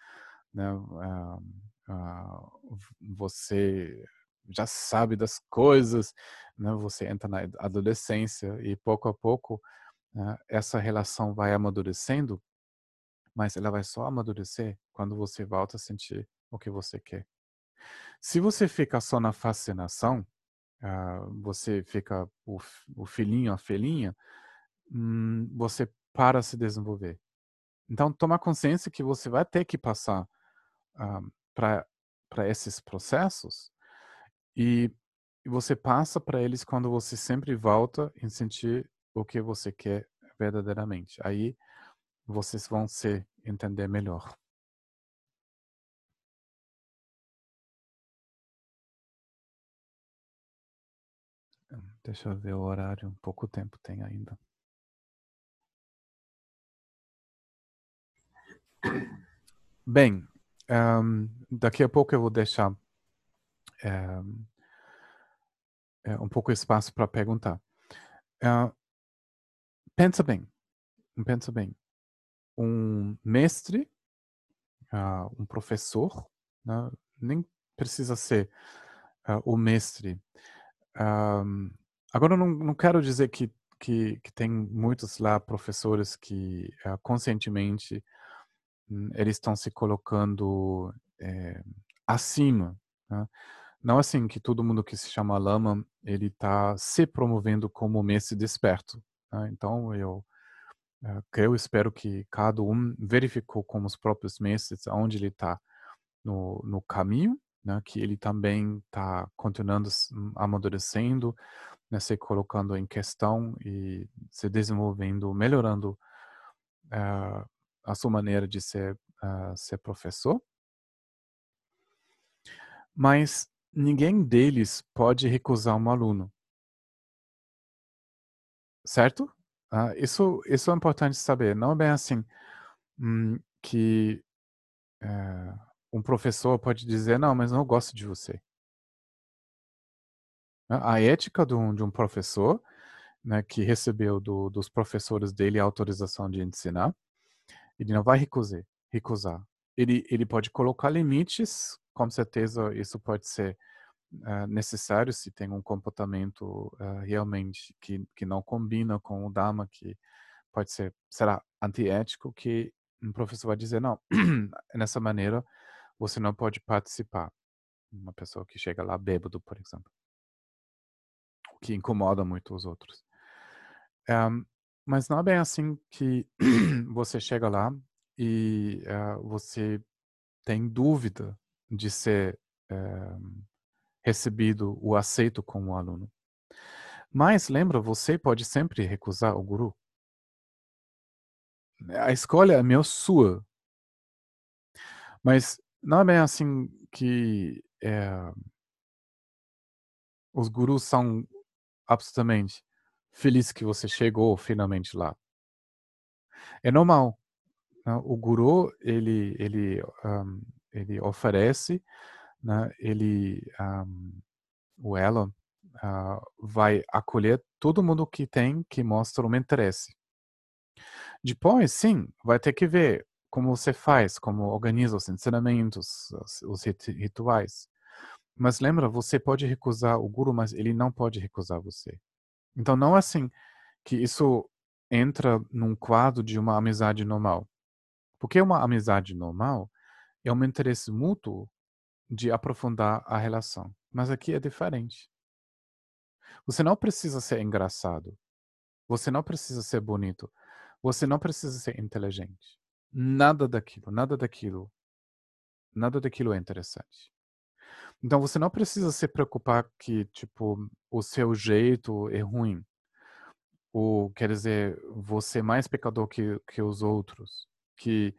né? Uh, uh, você já sabe das coisas, né? Você entra na adolescência e pouco a pouco né? essa relação vai amadurecendo, mas ela vai só amadurecer quando você volta a sentir o que você quer. Se você fica só na fascinação, uh, você fica o, o filhinho, a filhinha, hum, você para se desenvolver. Então, tomar consciência que você vai ter que passar uh, ah, para esses processos e você passa para eles quando você sempre volta em sentir o que você quer verdadeiramente. Aí vocês vão se entender melhor. Deixa eu ver o horário, pouco tempo tem ainda. Bem, um, daqui a pouco eu vou deixar um, é, um pouco espaço para perguntar. Uh, pensa bem, pensa bem. Um mestre, uh, um professor, né, nem precisa ser uh, o mestre. Um, Agora, eu não, não quero dizer que, que, que, tem muitos lá professores que uh, conscientemente um, eles estão se colocando é, acima. Né? Não assim que todo mundo que se chama lama ele está se promovendo como mestre desperto. Né? Então, eu uh, creio, espero que cada um verificou com os próprios mestres aonde ele está no, no caminho, né? que ele também está continuando amadurecendo, né, se colocando em questão e se desenvolvendo, melhorando uh, a sua maneira de ser uh, ser professor, mas ninguém deles pode recusar um aluno. Certo? Uh, isso, isso é importante saber. Não é bem assim hum, que uh, um professor pode dizer, não, mas não gosto de você. A ética de um, de um professor, né, que recebeu do, dos professores dele a autorização de ensinar, ele não vai recusar. recusar. Ele, ele pode colocar limites, com certeza isso pode ser uh, necessário se tem um comportamento uh, realmente que, que não combina com o Dharma, que pode ser, será antiético, que um professor vai dizer, não, nessa maneira você não pode participar. Uma pessoa que chega lá bêbado, por exemplo. Que incomoda muito os outros. Um, mas não é bem assim que você chega lá e uh, você tem dúvida de ser uh, recebido ou aceito como aluno. Mas lembra, você pode sempre recusar o guru. A escolha é meio sua. Mas não é bem assim que é, os gurus são absolutamente felizes que você chegou finalmente lá. É normal. Né? O guru ele ele um, ele oferece, né? ele um, o ela uh, vai acolher todo mundo que tem que mostra um interesse. Depois, sim, vai ter que ver como você faz, como organiza os ensinamentos, os rituais. Mas lembra, você pode recusar o guru, mas ele não pode recusar você. Então não é assim que isso entra num quadro de uma amizade normal. Porque uma amizade normal é um interesse mútuo de aprofundar a relação. Mas aqui é diferente. Você não precisa ser engraçado. Você não precisa ser bonito. Você não precisa ser inteligente. Nada daquilo, nada daquilo, nada daquilo é interessante. Então você não precisa se preocupar que, tipo, o seu jeito é ruim. Ou, quer dizer, você é mais pecador que, que os outros. Que,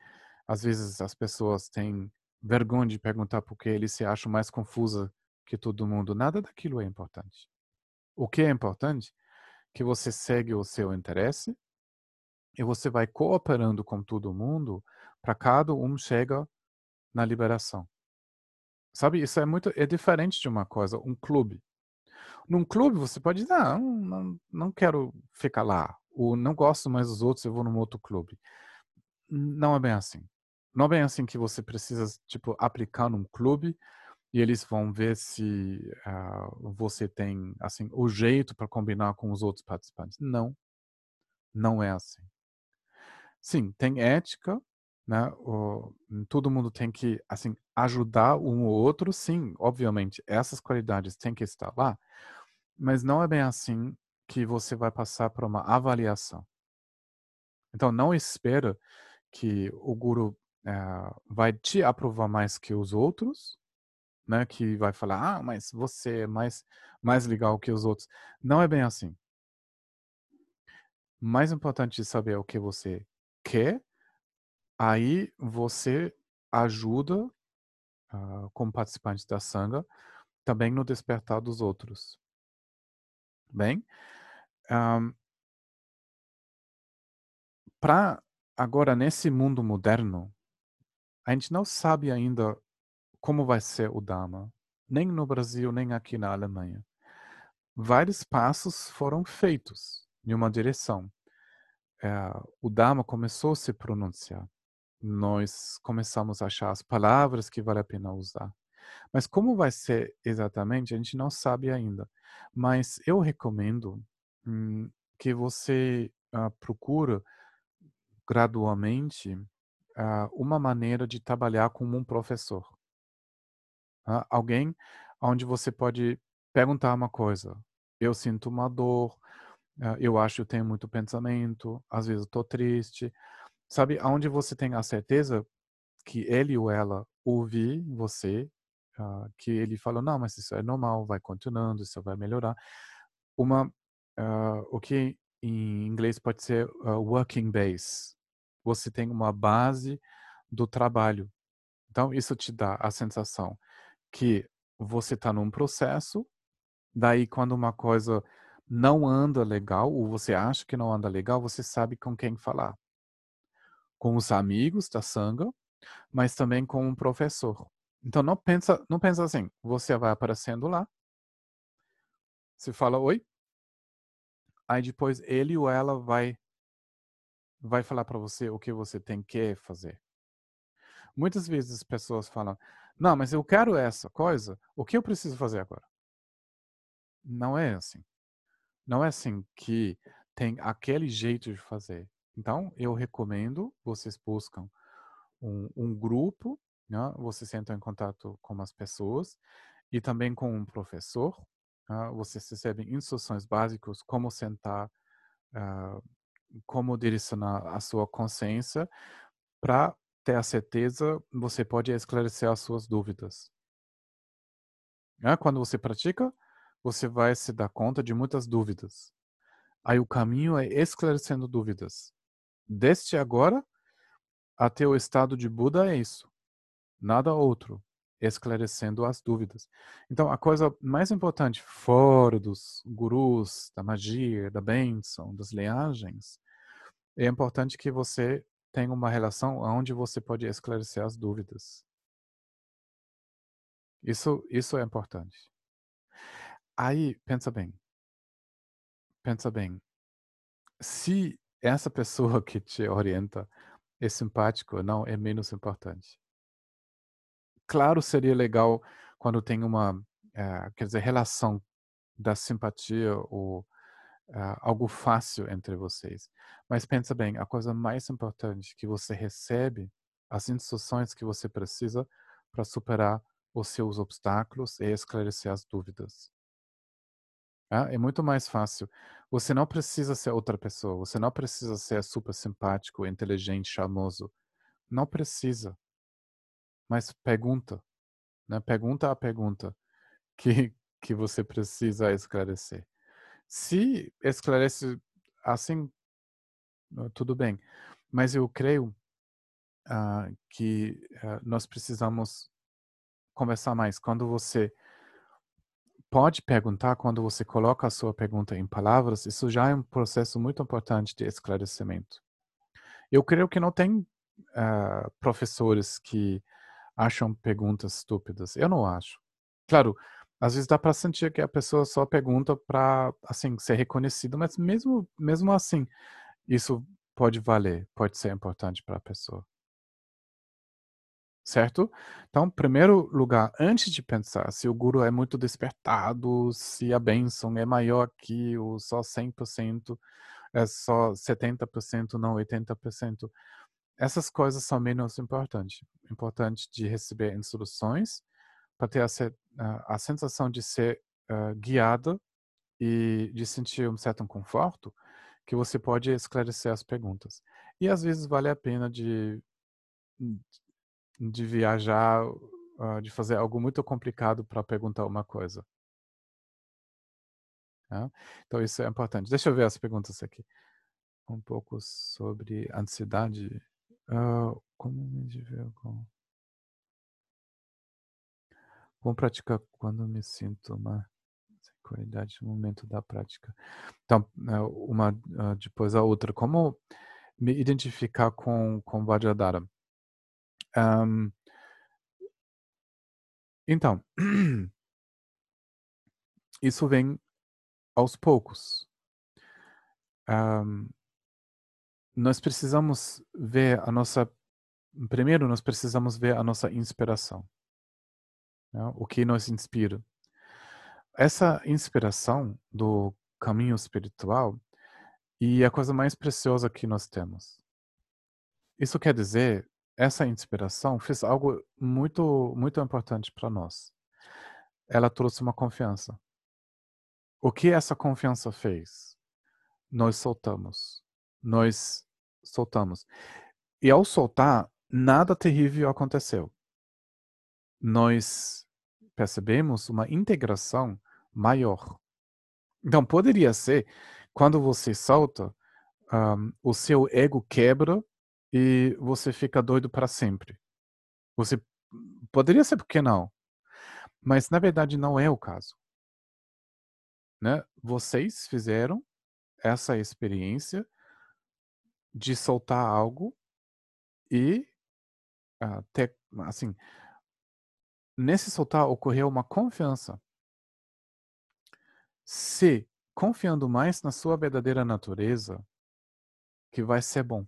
às vezes, as pessoas têm vergonha de perguntar porque eles se acham mais confusa que todo mundo. Nada daquilo é importante. O que é importante é que você segue o seu interesse e você vai cooperando com todo mundo para cada um chega na liberação. Sabe, isso é muito é diferente de uma coisa, um clube. Num clube você pode dizer, ah, não, não quero ficar lá, ou não gosto mais dos outros, eu vou num outro clube. Não é bem assim. Não é bem assim que você precisa, tipo, aplicar num clube e eles vão ver se uh, você tem, assim, o jeito para combinar com os outros participantes. Não, não é assim. Sim, tem ética, né? O, todo mundo tem que assim ajudar um ou outro, sim, obviamente, essas qualidades têm que estar lá, mas não é bem assim que você vai passar por uma avaliação. Então, não espera que o guru é, vai te aprovar mais que os outros, né? Que vai falar, ah, mas você é mais mais legal que os outros. Não é bem assim. Mais importante saber o que você quer, aí você ajuda uh, como participante da sanga também no despertar dos outros. Bem, um, para agora nesse mundo moderno, a gente não sabe ainda como vai ser o Dharma, nem no Brasil, nem aqui na Alemanha. Vários passos foram feitos em uma direção é, o Dharma começou a se pronunciar. Nós começamos a achar as palavras que vale a pena usar. Mas como vai ser exatamente, a gente não sabe ainda. Mas eu recomendo hum, que você uh, procure gradualmente uh, uma maneira de trabalhar como um professor. Uh, alguém onde você pode perguntar uma coisa. Eu sinto uma dor, eu acho que tenho muito pensamento, às vezes tô triste. Sabe, aonde você tem a certeza que ele ou ela ouve você, uh, que ele fala, não, mas isso é normal, vai continuando, isso vai melhorar. Uma, uh, o que em inglês pode ser uh, working base. Você tem uma base do trabalho. Então, isso te dá a sensação que você está num processo, daí quando uma coisa não anda legal, ou você acha que não anda legal, você sabe com quem falar. Com os amigos da sanga, mas também com um professor. Então não pensa, não pensa assim, você vai aparecendo lá, você fala oi, aí depois ele ou ela vai vai falar para você o que você tem que fazer. Muitas vezes as pessoas falam: "Não, mas eu quero essa coisa, o que eu preciso fazer agora?" Não é assim. Não é assim que tem aquele jeito de fazer. Então, eu recomendo vocês buscam um, um grupo, né? vocês entram em contato com as pessoas e também com um professor. Né? Vocês recebem instruções básicas como sentar, uh, como direcionar a sua consciência para ter a certeza, você pode esclarecer as suas dúvidas. Né? Quando você pratica, você vai se dar conta de muitas dúvidas. Aí o caminho é esclarecendo dúvidas. Desde agora até o estado de Buda é isso. Nada outro. Esclarecendo as dúvidas. Então, a coisa mais importante, fora dos gurus, da magia, da bênção, das linhagens, é importante que você tenha uma relação onde você pode esclarecer as dúvidas. Isso, isso é importante. Aí, pensa bem. Pensa bem. Se essa pessoa que te orienta é simpático ou não, é menos importante. Claro, seria legal quando tem uma, é, quer dizer, relação da simpatia ou é, algo fácil entre vocês. Mas pensa bem, a coisa mais importante que você recebe as instruções que você precisa para superar os seus obstáculos e esclarecer as dúvidas. Ah, é muito mais fácil. Você não precisa ser outra pessoa. Você não precisa ser super simpático, inteligente, charmoso. Não precisa. Mas pergunta. Né? Pergunta a pergunta que, que você precisa esclarecer. Se esclarece assim, tudo bem. Mas eu creio uh, que uh, nós precisamos conversar mais. Quando você pode perguntar quando você coloca a sua pergunta em palavras, isso já é um processo muito importante de esclarecimento. Eu creio que não tem uh, professores que acham perguntas estúpidas. Eu não acho. Claro, às vezes dá para sentir que a pessoa só pergunta para assim ser reconhecido, mas mesmo mesmo assim, isso pode valer, pode ser importante para a pessoa certo? Então, primeiro lugar, antes de pensar se o guru é muito despertado, se a bênção é maior que o só 100%, é só 70%, não 80%, essas coisas são menos importantes. Importante de receber instruções para ter a, a, sensação de ser uh, guiada e de sentir um certo conforto que você pode esclarecer as perguntas. E às vezes vale a pena de de viajar, uh, de fazer algo muito complicado para perguntar uma coisa. É? Então, isso é importante. Deixa eu ver as perguntas aqui. Um pouco sobre ansiedade. Uh, como me dizer com... Como praticar quando me sinto uma qualidade no momento da prática. Então, né, uma depois a outra. Como me identificar com, com Vajradhara? Um, então, isso vem aos poucos. Um, nós precisamos ver a nossa. Primeiro, nós precisamos ver a nossa inspiração. Né? O que nos inspira. Essa inspiração do caminho espiritual e a coisa mais preciosa que nós temos. Isso quer dizer essa inspiração fez algo muito, muito importante para nós. Ela trouxe uma confiança. O que essa confiança fez? Nós soltamos. Nós soltamos. E ao soltar, nada terrível aconteceu. Nós percebemos uma integração maior. Então, poderia ser, quando você solta, um, o seu ego quebra e você fica doido para sempre. Você poderia ser, por que não? Mas na verdade não é o caso. Né? Vocês fizeram essa experiência de soltar algo e uh, ter, assim, nesse soltar ocorreu uma confiança. Se confiando mais na sua verdadeira natureza, que vai ser bom.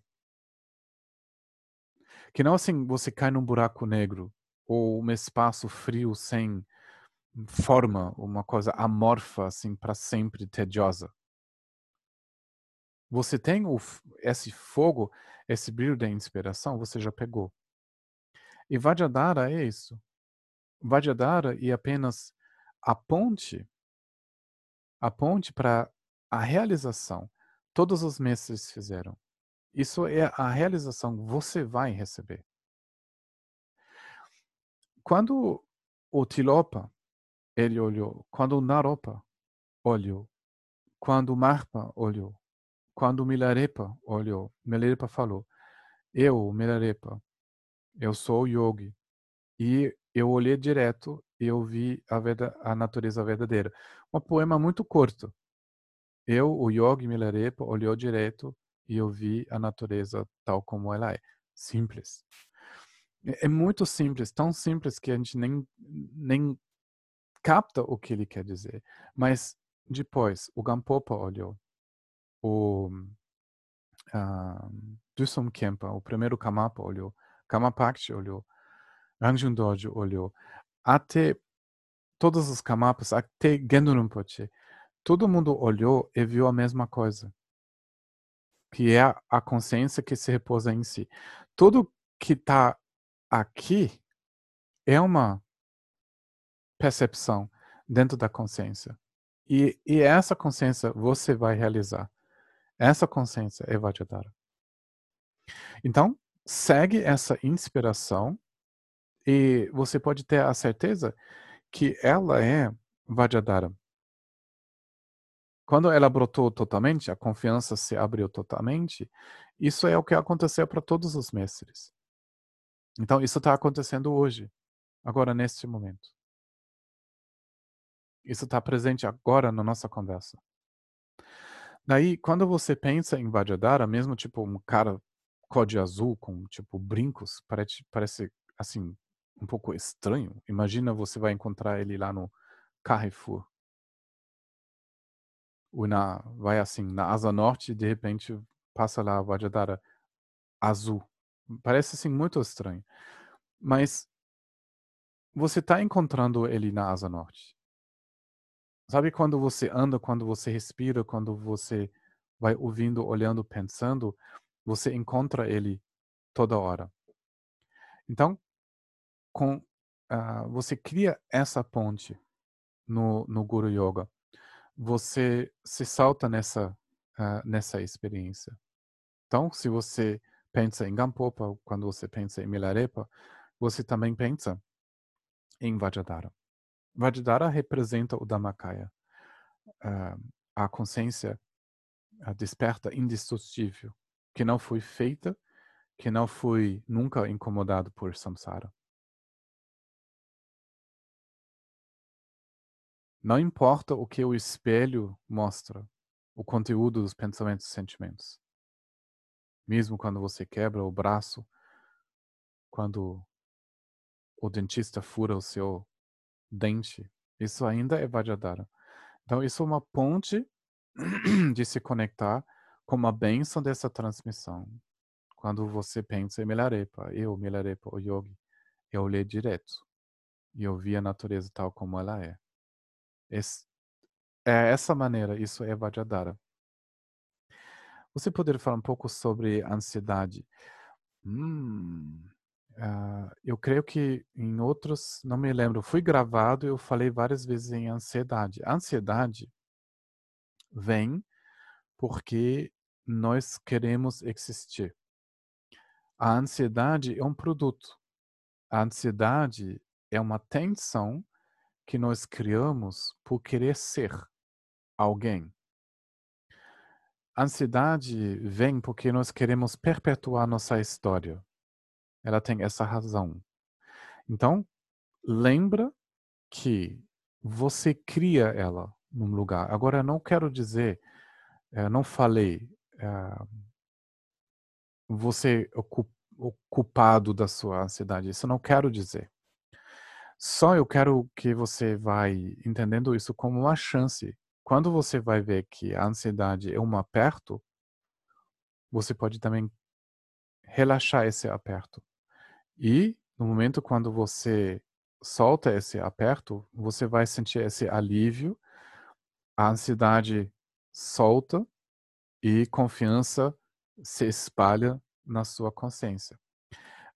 Que não assim você cai num buraco negro ou um espaço frio sem forma, uma coisa amorfa assim para sempre tediosa. Você tem o, esse fogo, esse brilho da inspiração, você já pegou. E Vajradhara é isso. Vajradhara e apenas a ponte a ponte para a realização. Todos os mestres fizeram. Isso é a realização você vai receber. Quando o Tilopa ele olhou, quando o Naropa olhou, quando o Marpa olhou, quando o Milarepa olhou, Milarepa falou: Eu, Milarepa, eu sou o yogi. E eu olhei direto e eu vi a, a natureza verdadeira. Um poema muito curto. Eu, o Yogi Milarepa, olhou direto e eu vi a natureza tal como ela é. Simples. É, é muito simples, tão simples que a gente nem, nem capta o que ele quer dizer. Mas depois, o Gampopa olhou, o uh, Dusum Kempa, o primeiro Kamapa olhou, Kamapakti olhou, Rangjung Dojo olhou, até todos os Kamapas, até Gendo Rinpoche, todo mundo olhou e viu a mesma coisa, que é a consciência que se repousa em si. Tudo que está aqui é uma percepção dentro da consciência. E, e essa consciência você vai realizar. Essa consciência é Vajradhara. Então, segue essa inspiração e você pode ter a certeza que ela é Vajradhara. Quando ela brotou totalmente, a confiança se abriu totalmente, isso é o que aconteceu para todos os mestres. Então, isso está acontecendo hoje, agora, neste momento. Isso está presente agora na nossa conversa. Daí, quando você pensa em Vajradhara, mesmo tipo um cara cor de azul com tipo brincos, parece, parece assim um pouco estranho. Imagina você vai encontrar ele lá no Carrefour. Na, vai assim, na Asa Norte de repente passa lá a Vajradhara azul. Parece assim muito estranho. Mas você está encontrando ele na Asa Norte. Sabe quando você anda, quando você respira, quando você vai ouvindo, olhando, pensando, você encontra ele toda hora. Então, com, uh, você cria essa ponte no, no Guru Yoga. Você se salta nessa, uh, nessa experiência. Então, se você pensa em Gampopa, quando você pensa em Milarepa, você também pensa em Vajradhara. Vajradhara representa o Dhammakaya, uh, a consciência a desperta indestrutível, que não foi feita, que não foi nunca incomodado por samsara. Não importa o que o espelho mostra, o conteúdo dos pensamentos e sentimentos. Mesmo quando você quebra o braço, quando o dentista fura o seu dente, isso ainda é Vajradhara. Então, isso é uma ponte de se conectar com a bênção dessa transmissão. Quando você pensa em Milarepa, eu, Milarepa, o yogi, eu olhei direto e eu vi a natureza tal como ela é. Esse, é essa maneira, isso é Vajradhara. Você poderia falar um pouco sobre ansiedade? Hum, uh, eu creio que em outros, não me lembro, fui gravado eu falei várias vezes em ansiedade. ansiedade vem porque nós queremos existir. A ansiedade é um produto. A ansiedade é uma tensão que nós criamos por querer ser alguém. ansiedade vem porque nós queremos perpetuar nossa história. Ela tem essa razão. Então, lembra que você cria ela num lugar. Agora, não quero dizer, eh, não falei, eh, você o culpado da sua ansiedade. Isso não quero dizer. Só eu quero que você vai entendendo isso como uma chance. Quando você vai ver que a ansiedade é um aperto, você pode também relaxar esse aperto. E no momento quando você solta esse aperto, você vai sentir esse alívio, a ansiedade solta e confiança se espalha na sua consciência.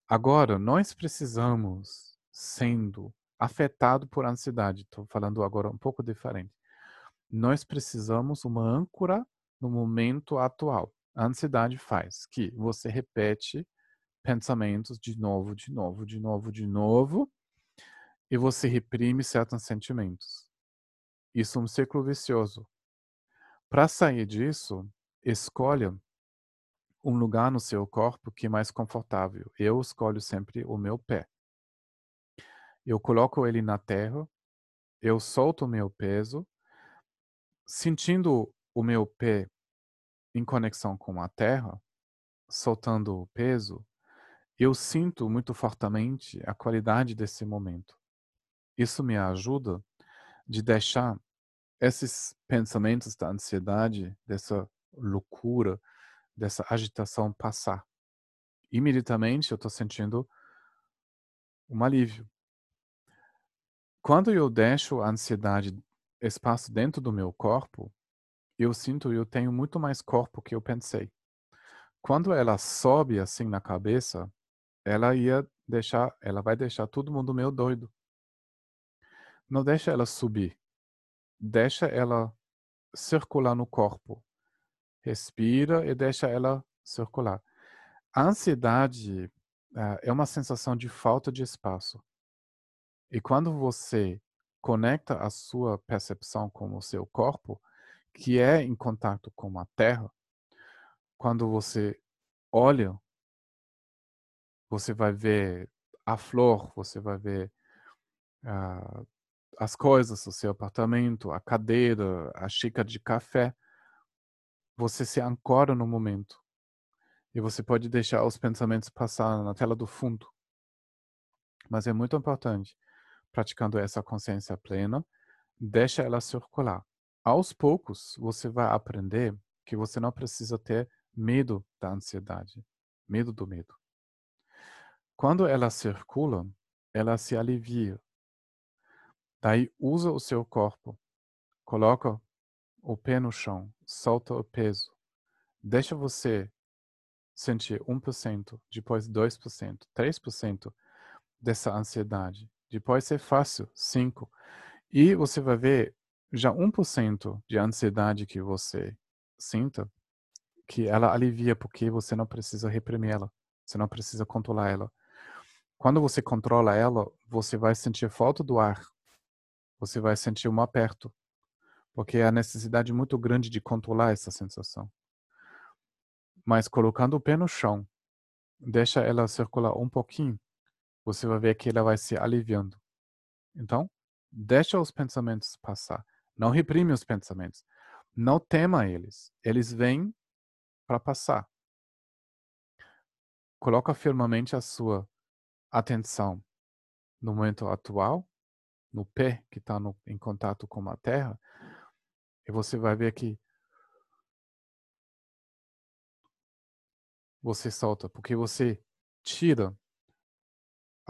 Agora, nós precisamos, sendo afetado por ansiedade, estou falando agora um pouco diferente, nós precisamos uma âncora no momento atual. A ansiedade faz que você repete pensamentos de novo, de novo, de novo, de novo, e você reprime certos sentimentos. Isso é um ciclo vicioso. Para sair disso, escolha um lugar no seu corpo que é mais confortável. Eu escolho sempre o meu pé. Eu coloco ele na terra, eu solto o meu peso, sentindo o meu pé em conexão com a terra, soltando o peso, eu sinto muito fortemente a qualidade desse momento. Isso me ajuda de deixar esses pensamentos da ansiedade, dessa loucura, dessa agitação passar. Imediatamente eu estou sentindo um alívio. Quando eu deixo a ansiedade espaço dentro do meu corpo, eu sinto eu tenho muito mais corpo que eu pensei. Quando ela sobe assim na cabeça, ela ia deixar, ela vai deixar todo mundo meio doido. Não deixa ela subir. Deixa ela circular no corpo respira e deixa ela circular. A ansiedade uh, é uma sensação de falta de espaço. E quando você conecta a sua percepção com o seu corpo, que é em contato com a terra, quando você olha, você vai ver a flor, você vai ver uh, as coisas do seu apartamento, a cadeira, a xícara de café você se ancora no momento. E você pode deixar os pensamentos passar na tela do fundo. Mas é muito importante, praticando essa consciência plena, deixa ela circular. Aos poucos, você vai aprender que você não precisa ter medo da ansiedade, medo do medo. Quando ela circula, ela se alivia. Daí usa o seu corpo, coloca o pé no chão, solta o peso. Deixa você sentir 1%, depois 2%, 3% dessa ansiedade. Depois é fácil, 5%. E você vai ver já 1% de ansiedade que você sinta, que ela alivia porque você não precisa reprimir ela, você não precisa controlar ela. Quando você controla ela, você vai sentir falta do ar, você vai sentir um aperto, porque há necessidade muito grande de controlar essa sensação. Mas colocando o pé no chão, deixa ela circular um pouquinho, você vai ver que ela vai se aliviando. Então, deixa os pensamentos passar. Não reprime os pensamentos. Não tema eles. Eles vêm para passar. Coloca firmemente a sua atenção no momento atual, no pé que está em contato com a terra, e você vai ver que você solta, porque você tira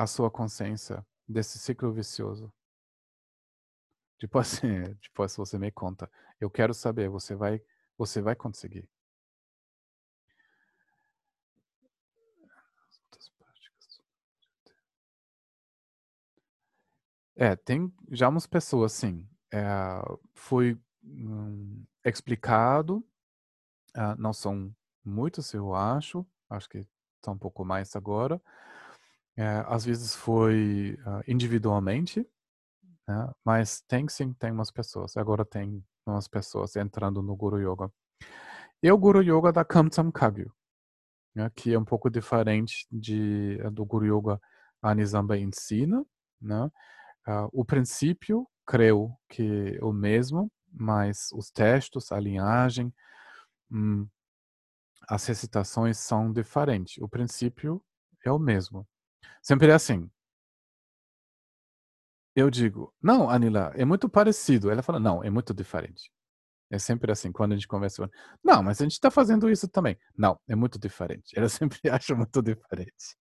a sua consciência desse ciclo vicioso. Depois, depois você me conta. Eu quero saber, você vai, você vai conseguir. É, tem já umas pessoas, sim. É, foi hum, explicado. Uh, não são muitos, eu acho. Acho que são um pouco mais agora. É, às vezes foi uh, individualmente, né? mas tem sim, tem umas pessoas. Agora tem umas pessoas entrando no Guru Yoga. e o Guru Yoga da Kamtsam Kagyu, né, que é um pouco diferente de, do Guru Yoga Anizamba ensina. Né? Uh, o princípio, creio que é o mesmo, mas os textos, a linhagem, hum, as recitações são diferentes. O princípio é o mesmo. Sempre é assim. Eu digo, não, Anila, é muito parecido. Ela fala, não, é muito diferente. É sempre assim, quando a gente conversa. Não, mas a gente está fazendo isso também. Não, é muito diferente. Ela sempre acha muito diferente.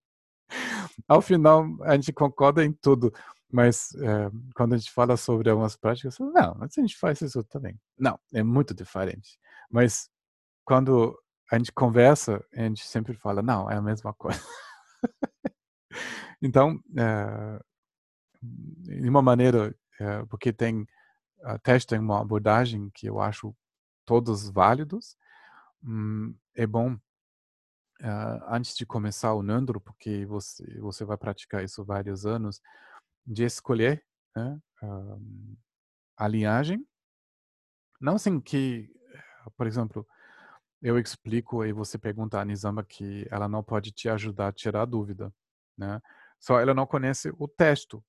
Ao final, a gente concorda em tudo, mas é, quando a gente fala sobre algumas práticas, não, mas a gente faz isso também. Não, é muito diferente. Mas quando a gente conversa, a gente sempre fala, não, é a mesma coisa. então, é, de uma maneira, é, porque tem até tem uma abordagem que eu acho todos válidos, hum, é bom uh, antes de começar o Nandro, porque você você vai praticar isso vários anos, de escolher né, a linhagem, não assim que, por exemplo, eu explico e você pergunta a Nizama que ela não pode te ajudar a tirar a dúvida, né? Só ela não conhece o texto,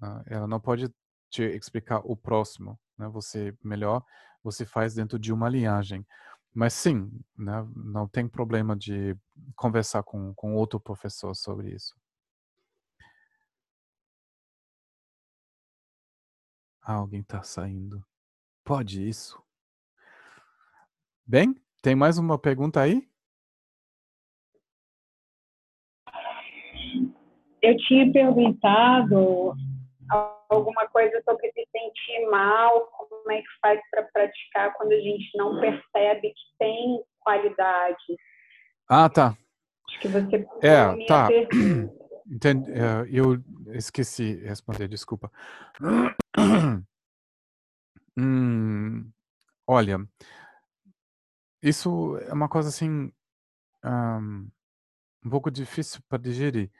né? ela não pode te explicar o próximo, né? Você melhor você faz dentro de uma linhagem. Mas sim, né? não tem problema de conversar com, com outro professor sobre isso. Ah, alguém está saindo. Pode isso? Bem, tem mais uma pergunta aí? Eu tinha perguntado alguma coisa sobre se sentir mal, como é que faz para praticar quando a gente não percebe que tem qualidade. Ah, tá. Acho que você é, tá. Entendi. É, eu esqueci de responder, desculpa. Hum, olha, isso é uma coisa assim um, um pouco difícil para digerir.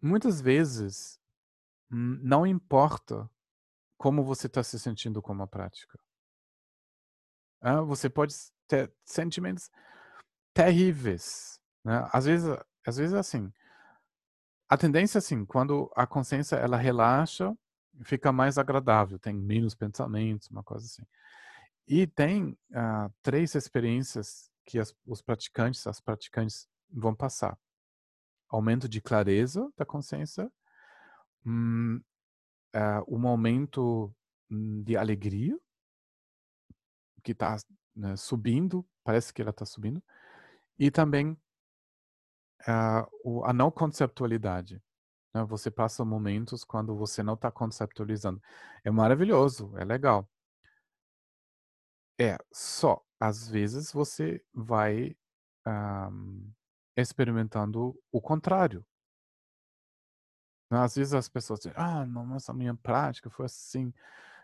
Muitas vezes não importa como você está se sentindo com a prática. Ah, você pode ter sentimentos terríveis. Né? Às vezes, às vezes assim. A tendência assim, quando a consciência ela relaxa, fica mais agradável, tem menos pensamentos, uma coisa assim. E tem uh, três experiências que as, os praticantes, as praticantes vão passar: aumento de clareza da consciência, um, uh, um aumento hum, de alegria, que está né, subindo, parece que ela está subindo, e também uh, a não conceptualidade. Né? Você passa momentos quando você não está conceptualizando. É maravilhoso, é legal. É, só às vezes você vai um, experimentando o contrário. Às vezes as pessoas dizem, ah, não, mas a minha prática foi assim,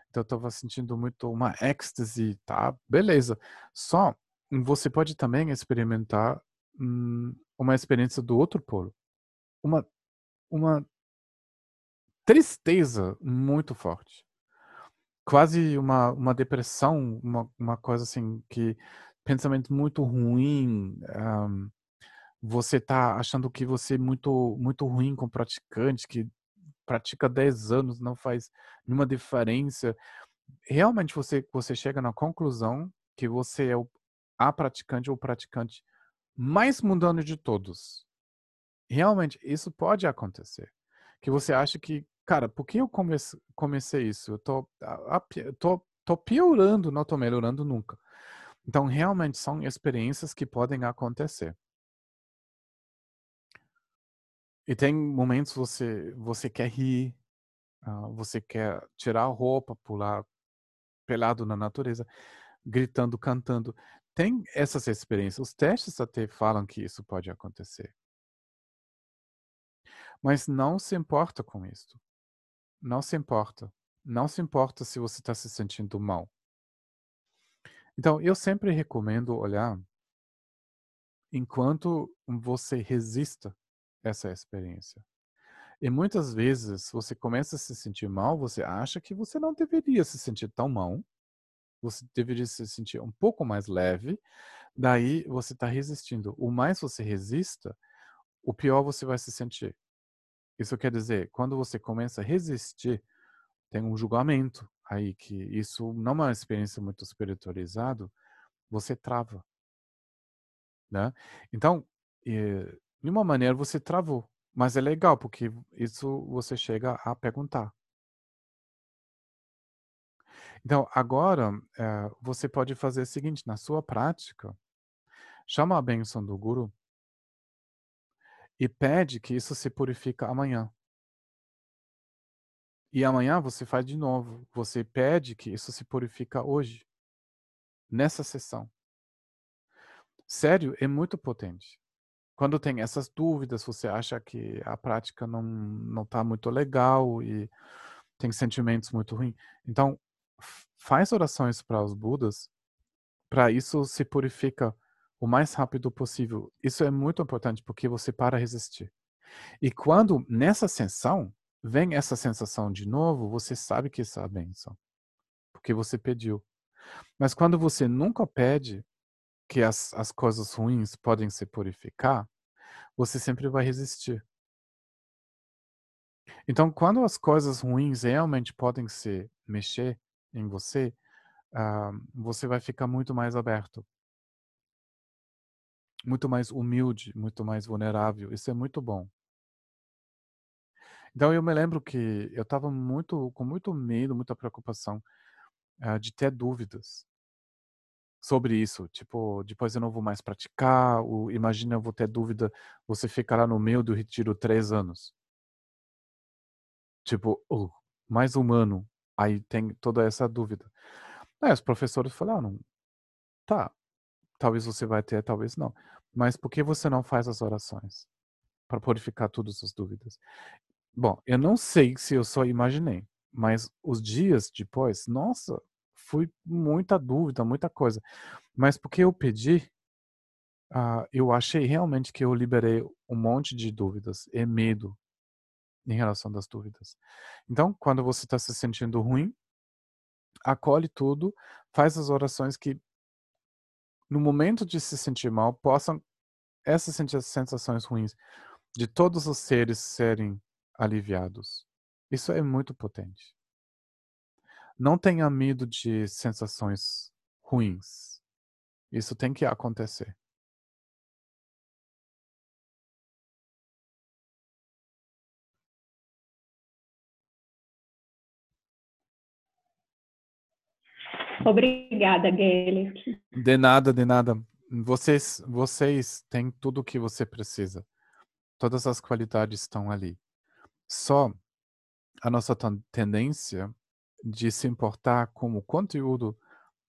então eu estava sentindo muito uma êxtase, tá? Beleza. Só você pode também experimentar hum, uma experiência do outro polo. Uma, uma tristeza muito forte. Quase uma, uma depressão, uma, uma coisa assim que pensamento muito ruim, um, você tá achando que você é muito muito ruim com praticante, que pratica 10 anos, não faz nenhuma diferença. Realmente você você chega na conclusão que você é o, a praticante ou praticante mais mundano de todos. Realmente, isso pode acontecer. Que você acha que, cara, por que eu comece, comecei isso? Eu tô, a, a, tô, tô piorando, não tô melhorando nunca. Então, realmente, são experiências que podem acontecer. E tem momentos você você quer rir, uh, você quer tirar a roupa, pular pelado na natureza, gritando, cantando. Tem essas experiências. Os testes até falam que isso pode acontecer. Mas não se importa com isso. Não se importa. Não se importa se você está se sentindo mal. Então, eu sempre recomendo olhar enquanto você resista essa experiência. E muitas vezes você começa a se sentir mal, você acha que você não deveria se sentir tão mal. você deveria se sentir um pouco mais leve, daí você está resistindo. O mais você resista, o pior você vai se sentir. Isso quer dizer, quando você começa a resistir, tem um julgamento aí que isso não é uma experiência muito espiritualizada, você trava, né? Então, eh, de uma maneira você travou, mas é legal porque isso você chega a perguntar. Então, agora, eh, você pode fazer o seguinte, na sua prática, chama a bênção do guru e pede que isso se purifica amanhã. E amanhã você faz de novo. Você pede que isso se purifica hoje, nessa sessão. Sério, é muito potente. Quando tem essas dúvidas, você acha que a prática não não está muito legal e tem sentimentos muito ruins. Então, faz orações para os Budas, para isso se purifica o mais rápido possível. Isso é muito importante porque você para resistir. E quando nessa sessão vem essa sensação de novo, você sabe que isso é a benção, porque você pediu. Mas quando você nunca pede que as, as coisas ruins podem se purificar, você sempre vai resistir. Então, quando as coisas ruins realmente podem se mexer em você, uh, você vai ficar muito mais aberto muito mais humilde, muito mais vulnerável. Isso é muito bom. Então eu me lembro que eu estava muito com muito medo, muita preocupação uh, de ter dúvidas sobre isso. Tipo, depois eu não vou mais praticar. Ou, imagina eu vou ter dúvida, você ficará no meio do retiro três anos. Tipo, oh, mais humano. Aí tem toda essa dúvida. Aí os professores falaram, tá, talvez você vai ter, talvez não. Mas por que você não faz as orações? Para purificar todas as dúvidas. Bom, eu não sei se eu só imaginei, mas os dias depois, nossa, foi muita dúvida, muita coisa. Mas porque eu pedi, uh, eu achei realmente que eu liberei um monte de dúvidas e medo em relação das dúvidas. Então, quando você está se sentindo ruim, acolhe tudo, faz as orações que no momento de se sentir mal, possam essas sensações ruins de todos os seres serem aliviados. Isso é muito potente. Não tenha medo de sensações ruins. Isso tem que acontecer. Obrigada, Gaelic. De nada, de nada. Vocês, vocês têm tudo o que você precisa. Todas as qualidades estão ali. Só a nossa tendência de se importar com o conteúdo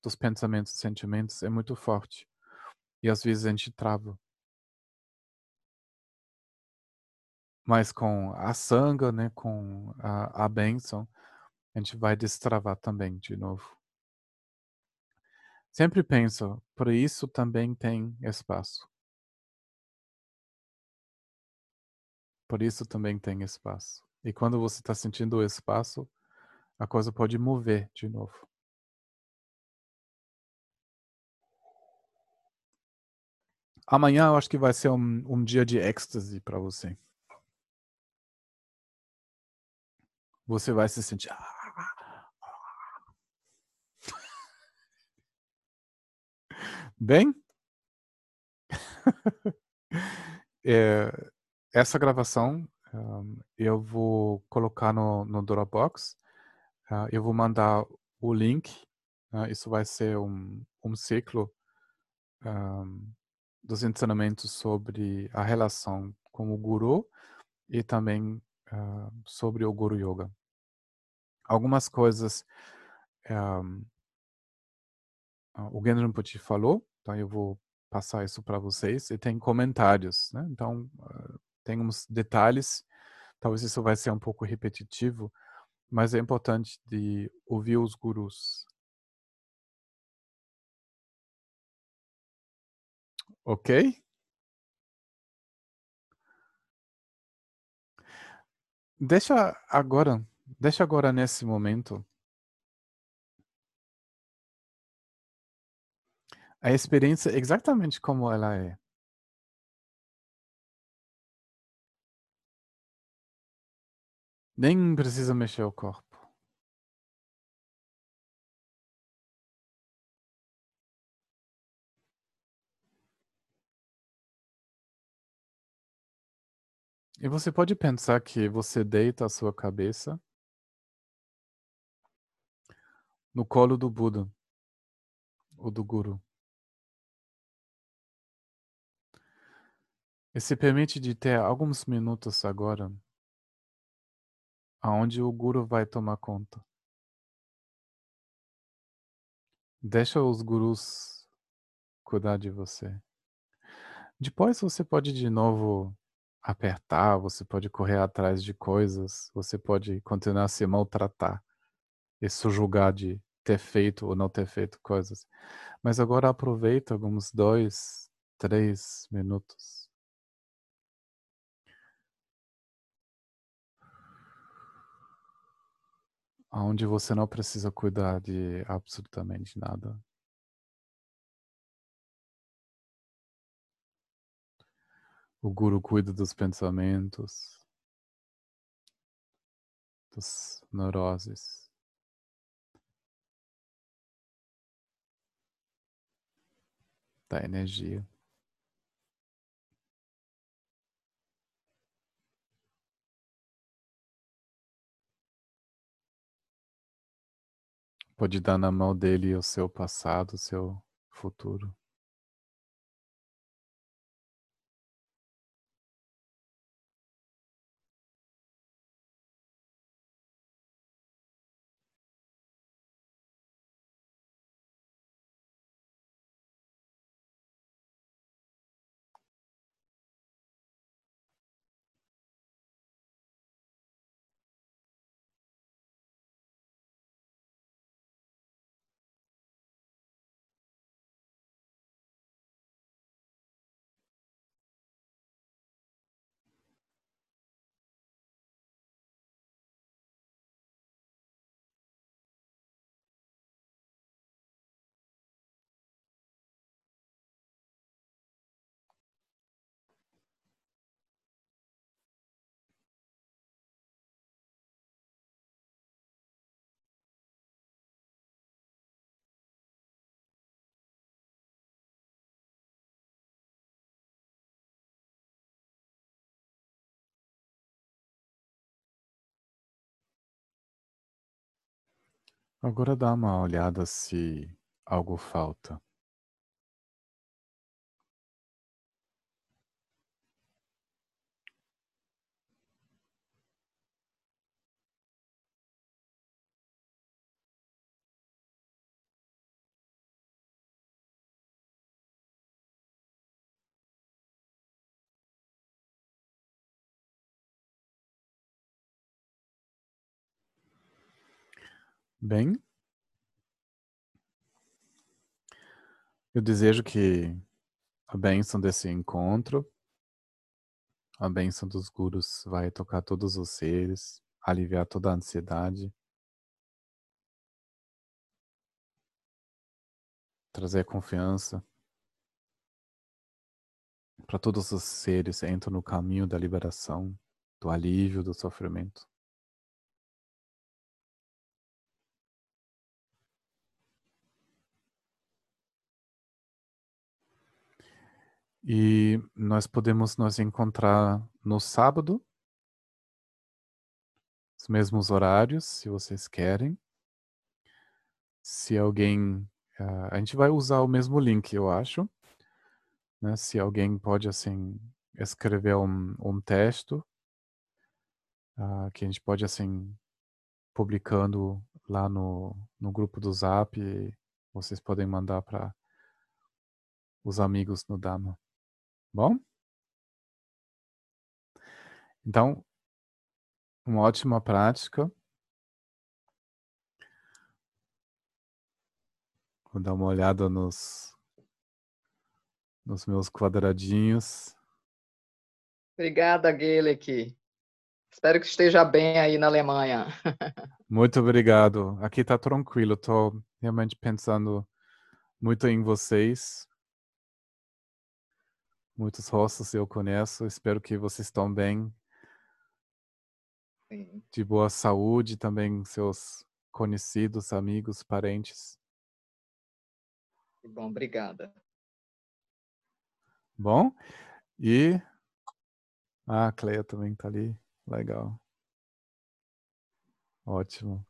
dos pensamentos e sentimentos é muito forte. E às vezes a gente trava. Mas com a sanga, né, com a, a bênção, a gente vai destravar também de novo. Sempre penso, por isso também tem espaço. Por isso também tem espaço. E quando você está sentindo o espaço, a coisa pode mover de novo. Amanhã eu acho que vai ser um, um dia de êxtase para você. Você vai se sentir. Bem, é, essa gravação um, eu vou colocar no, no Dropbox. Uh, eu vou mandar o link. Uh, isso vai ser um, um ciclo um, dos ensinamentos sobre a relação com o Guru e também uh, sobre o Guru Yoga. Algumas coisas um, o Genrin Rinpoche falou, então eu vou passar isso para vocês. E tem comentários, né? Então, uh, tem uns detalhes. Talvez isso vai ser um pouco repetitivo, mas é importante de ouvir os gurus. Ok? Deixa agora, deixa agora nesse momento a experiência exatamente como ela é. Nem precisa mexer o corpo. E você pode pensar que você deita a sua cabeça no colo do Buda ou do Guru. E se permite de ter alguns minutos agora aonde o Guru vai tomar conta. Deixa os gurus cuidar de você. Depois você pode de novo apertar, você pode correr atrás de coisas, você pode continuar a se maltratar e subjugar de ter feito ou não ter feito coisas. Mas agora aproveita alguns dois, três minutos Onde você não precisa cuidar de absolutamente nada. O guru cuida dos pensamentos, das neuroses. Da energia. Pode dar na mão dele o seu passado, o seu futuro. Agora dá uma olhada se algo falta. Bem, eu desejo que a bênção desse encontro, a bênção dos gurus vai tocar todos os seres, aliviar toda a ansiedade, trazer confiança para todos os seres entram no caminho da liberação, do alívio do sofrimento. E nós podemos nos encontrar no sábado, os mesmos horários, se vocês querem. Se alguém. Uh, a gente vai usar o mesmo link, eu acho. Né? Se alguém pode, assim, escrever um, um texto uh, que a gente pode, assim, publicando lá no, no grupo do Zap. vocês podem mandar para os amigos no Dama. Bom? Então, uma ótima prática. Vou dar uma olhada nos, nos meus quadradinhos. Obrigada, Gelek. Espero que esteja bem aí na Alemanha. Muito obrigado. Aqui está tranquilo. Estou realmente pensando muito em vocês. Muitos rostos eu conheço. Espero que vocês estão bem, Sim. de boa saúde, também seus conhecidos, amigos, parentes. Bom, obrigada. Bom? E ah, a Cleia também tá ali. Legal. Ótimo.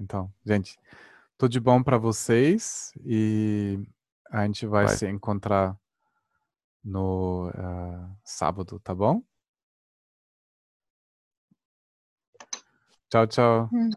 Então, gente, tudo de bom para vocês e a gente vai, Vai. se encontrar no ah, sábado, tá bom? Tchau, tchau. Hum.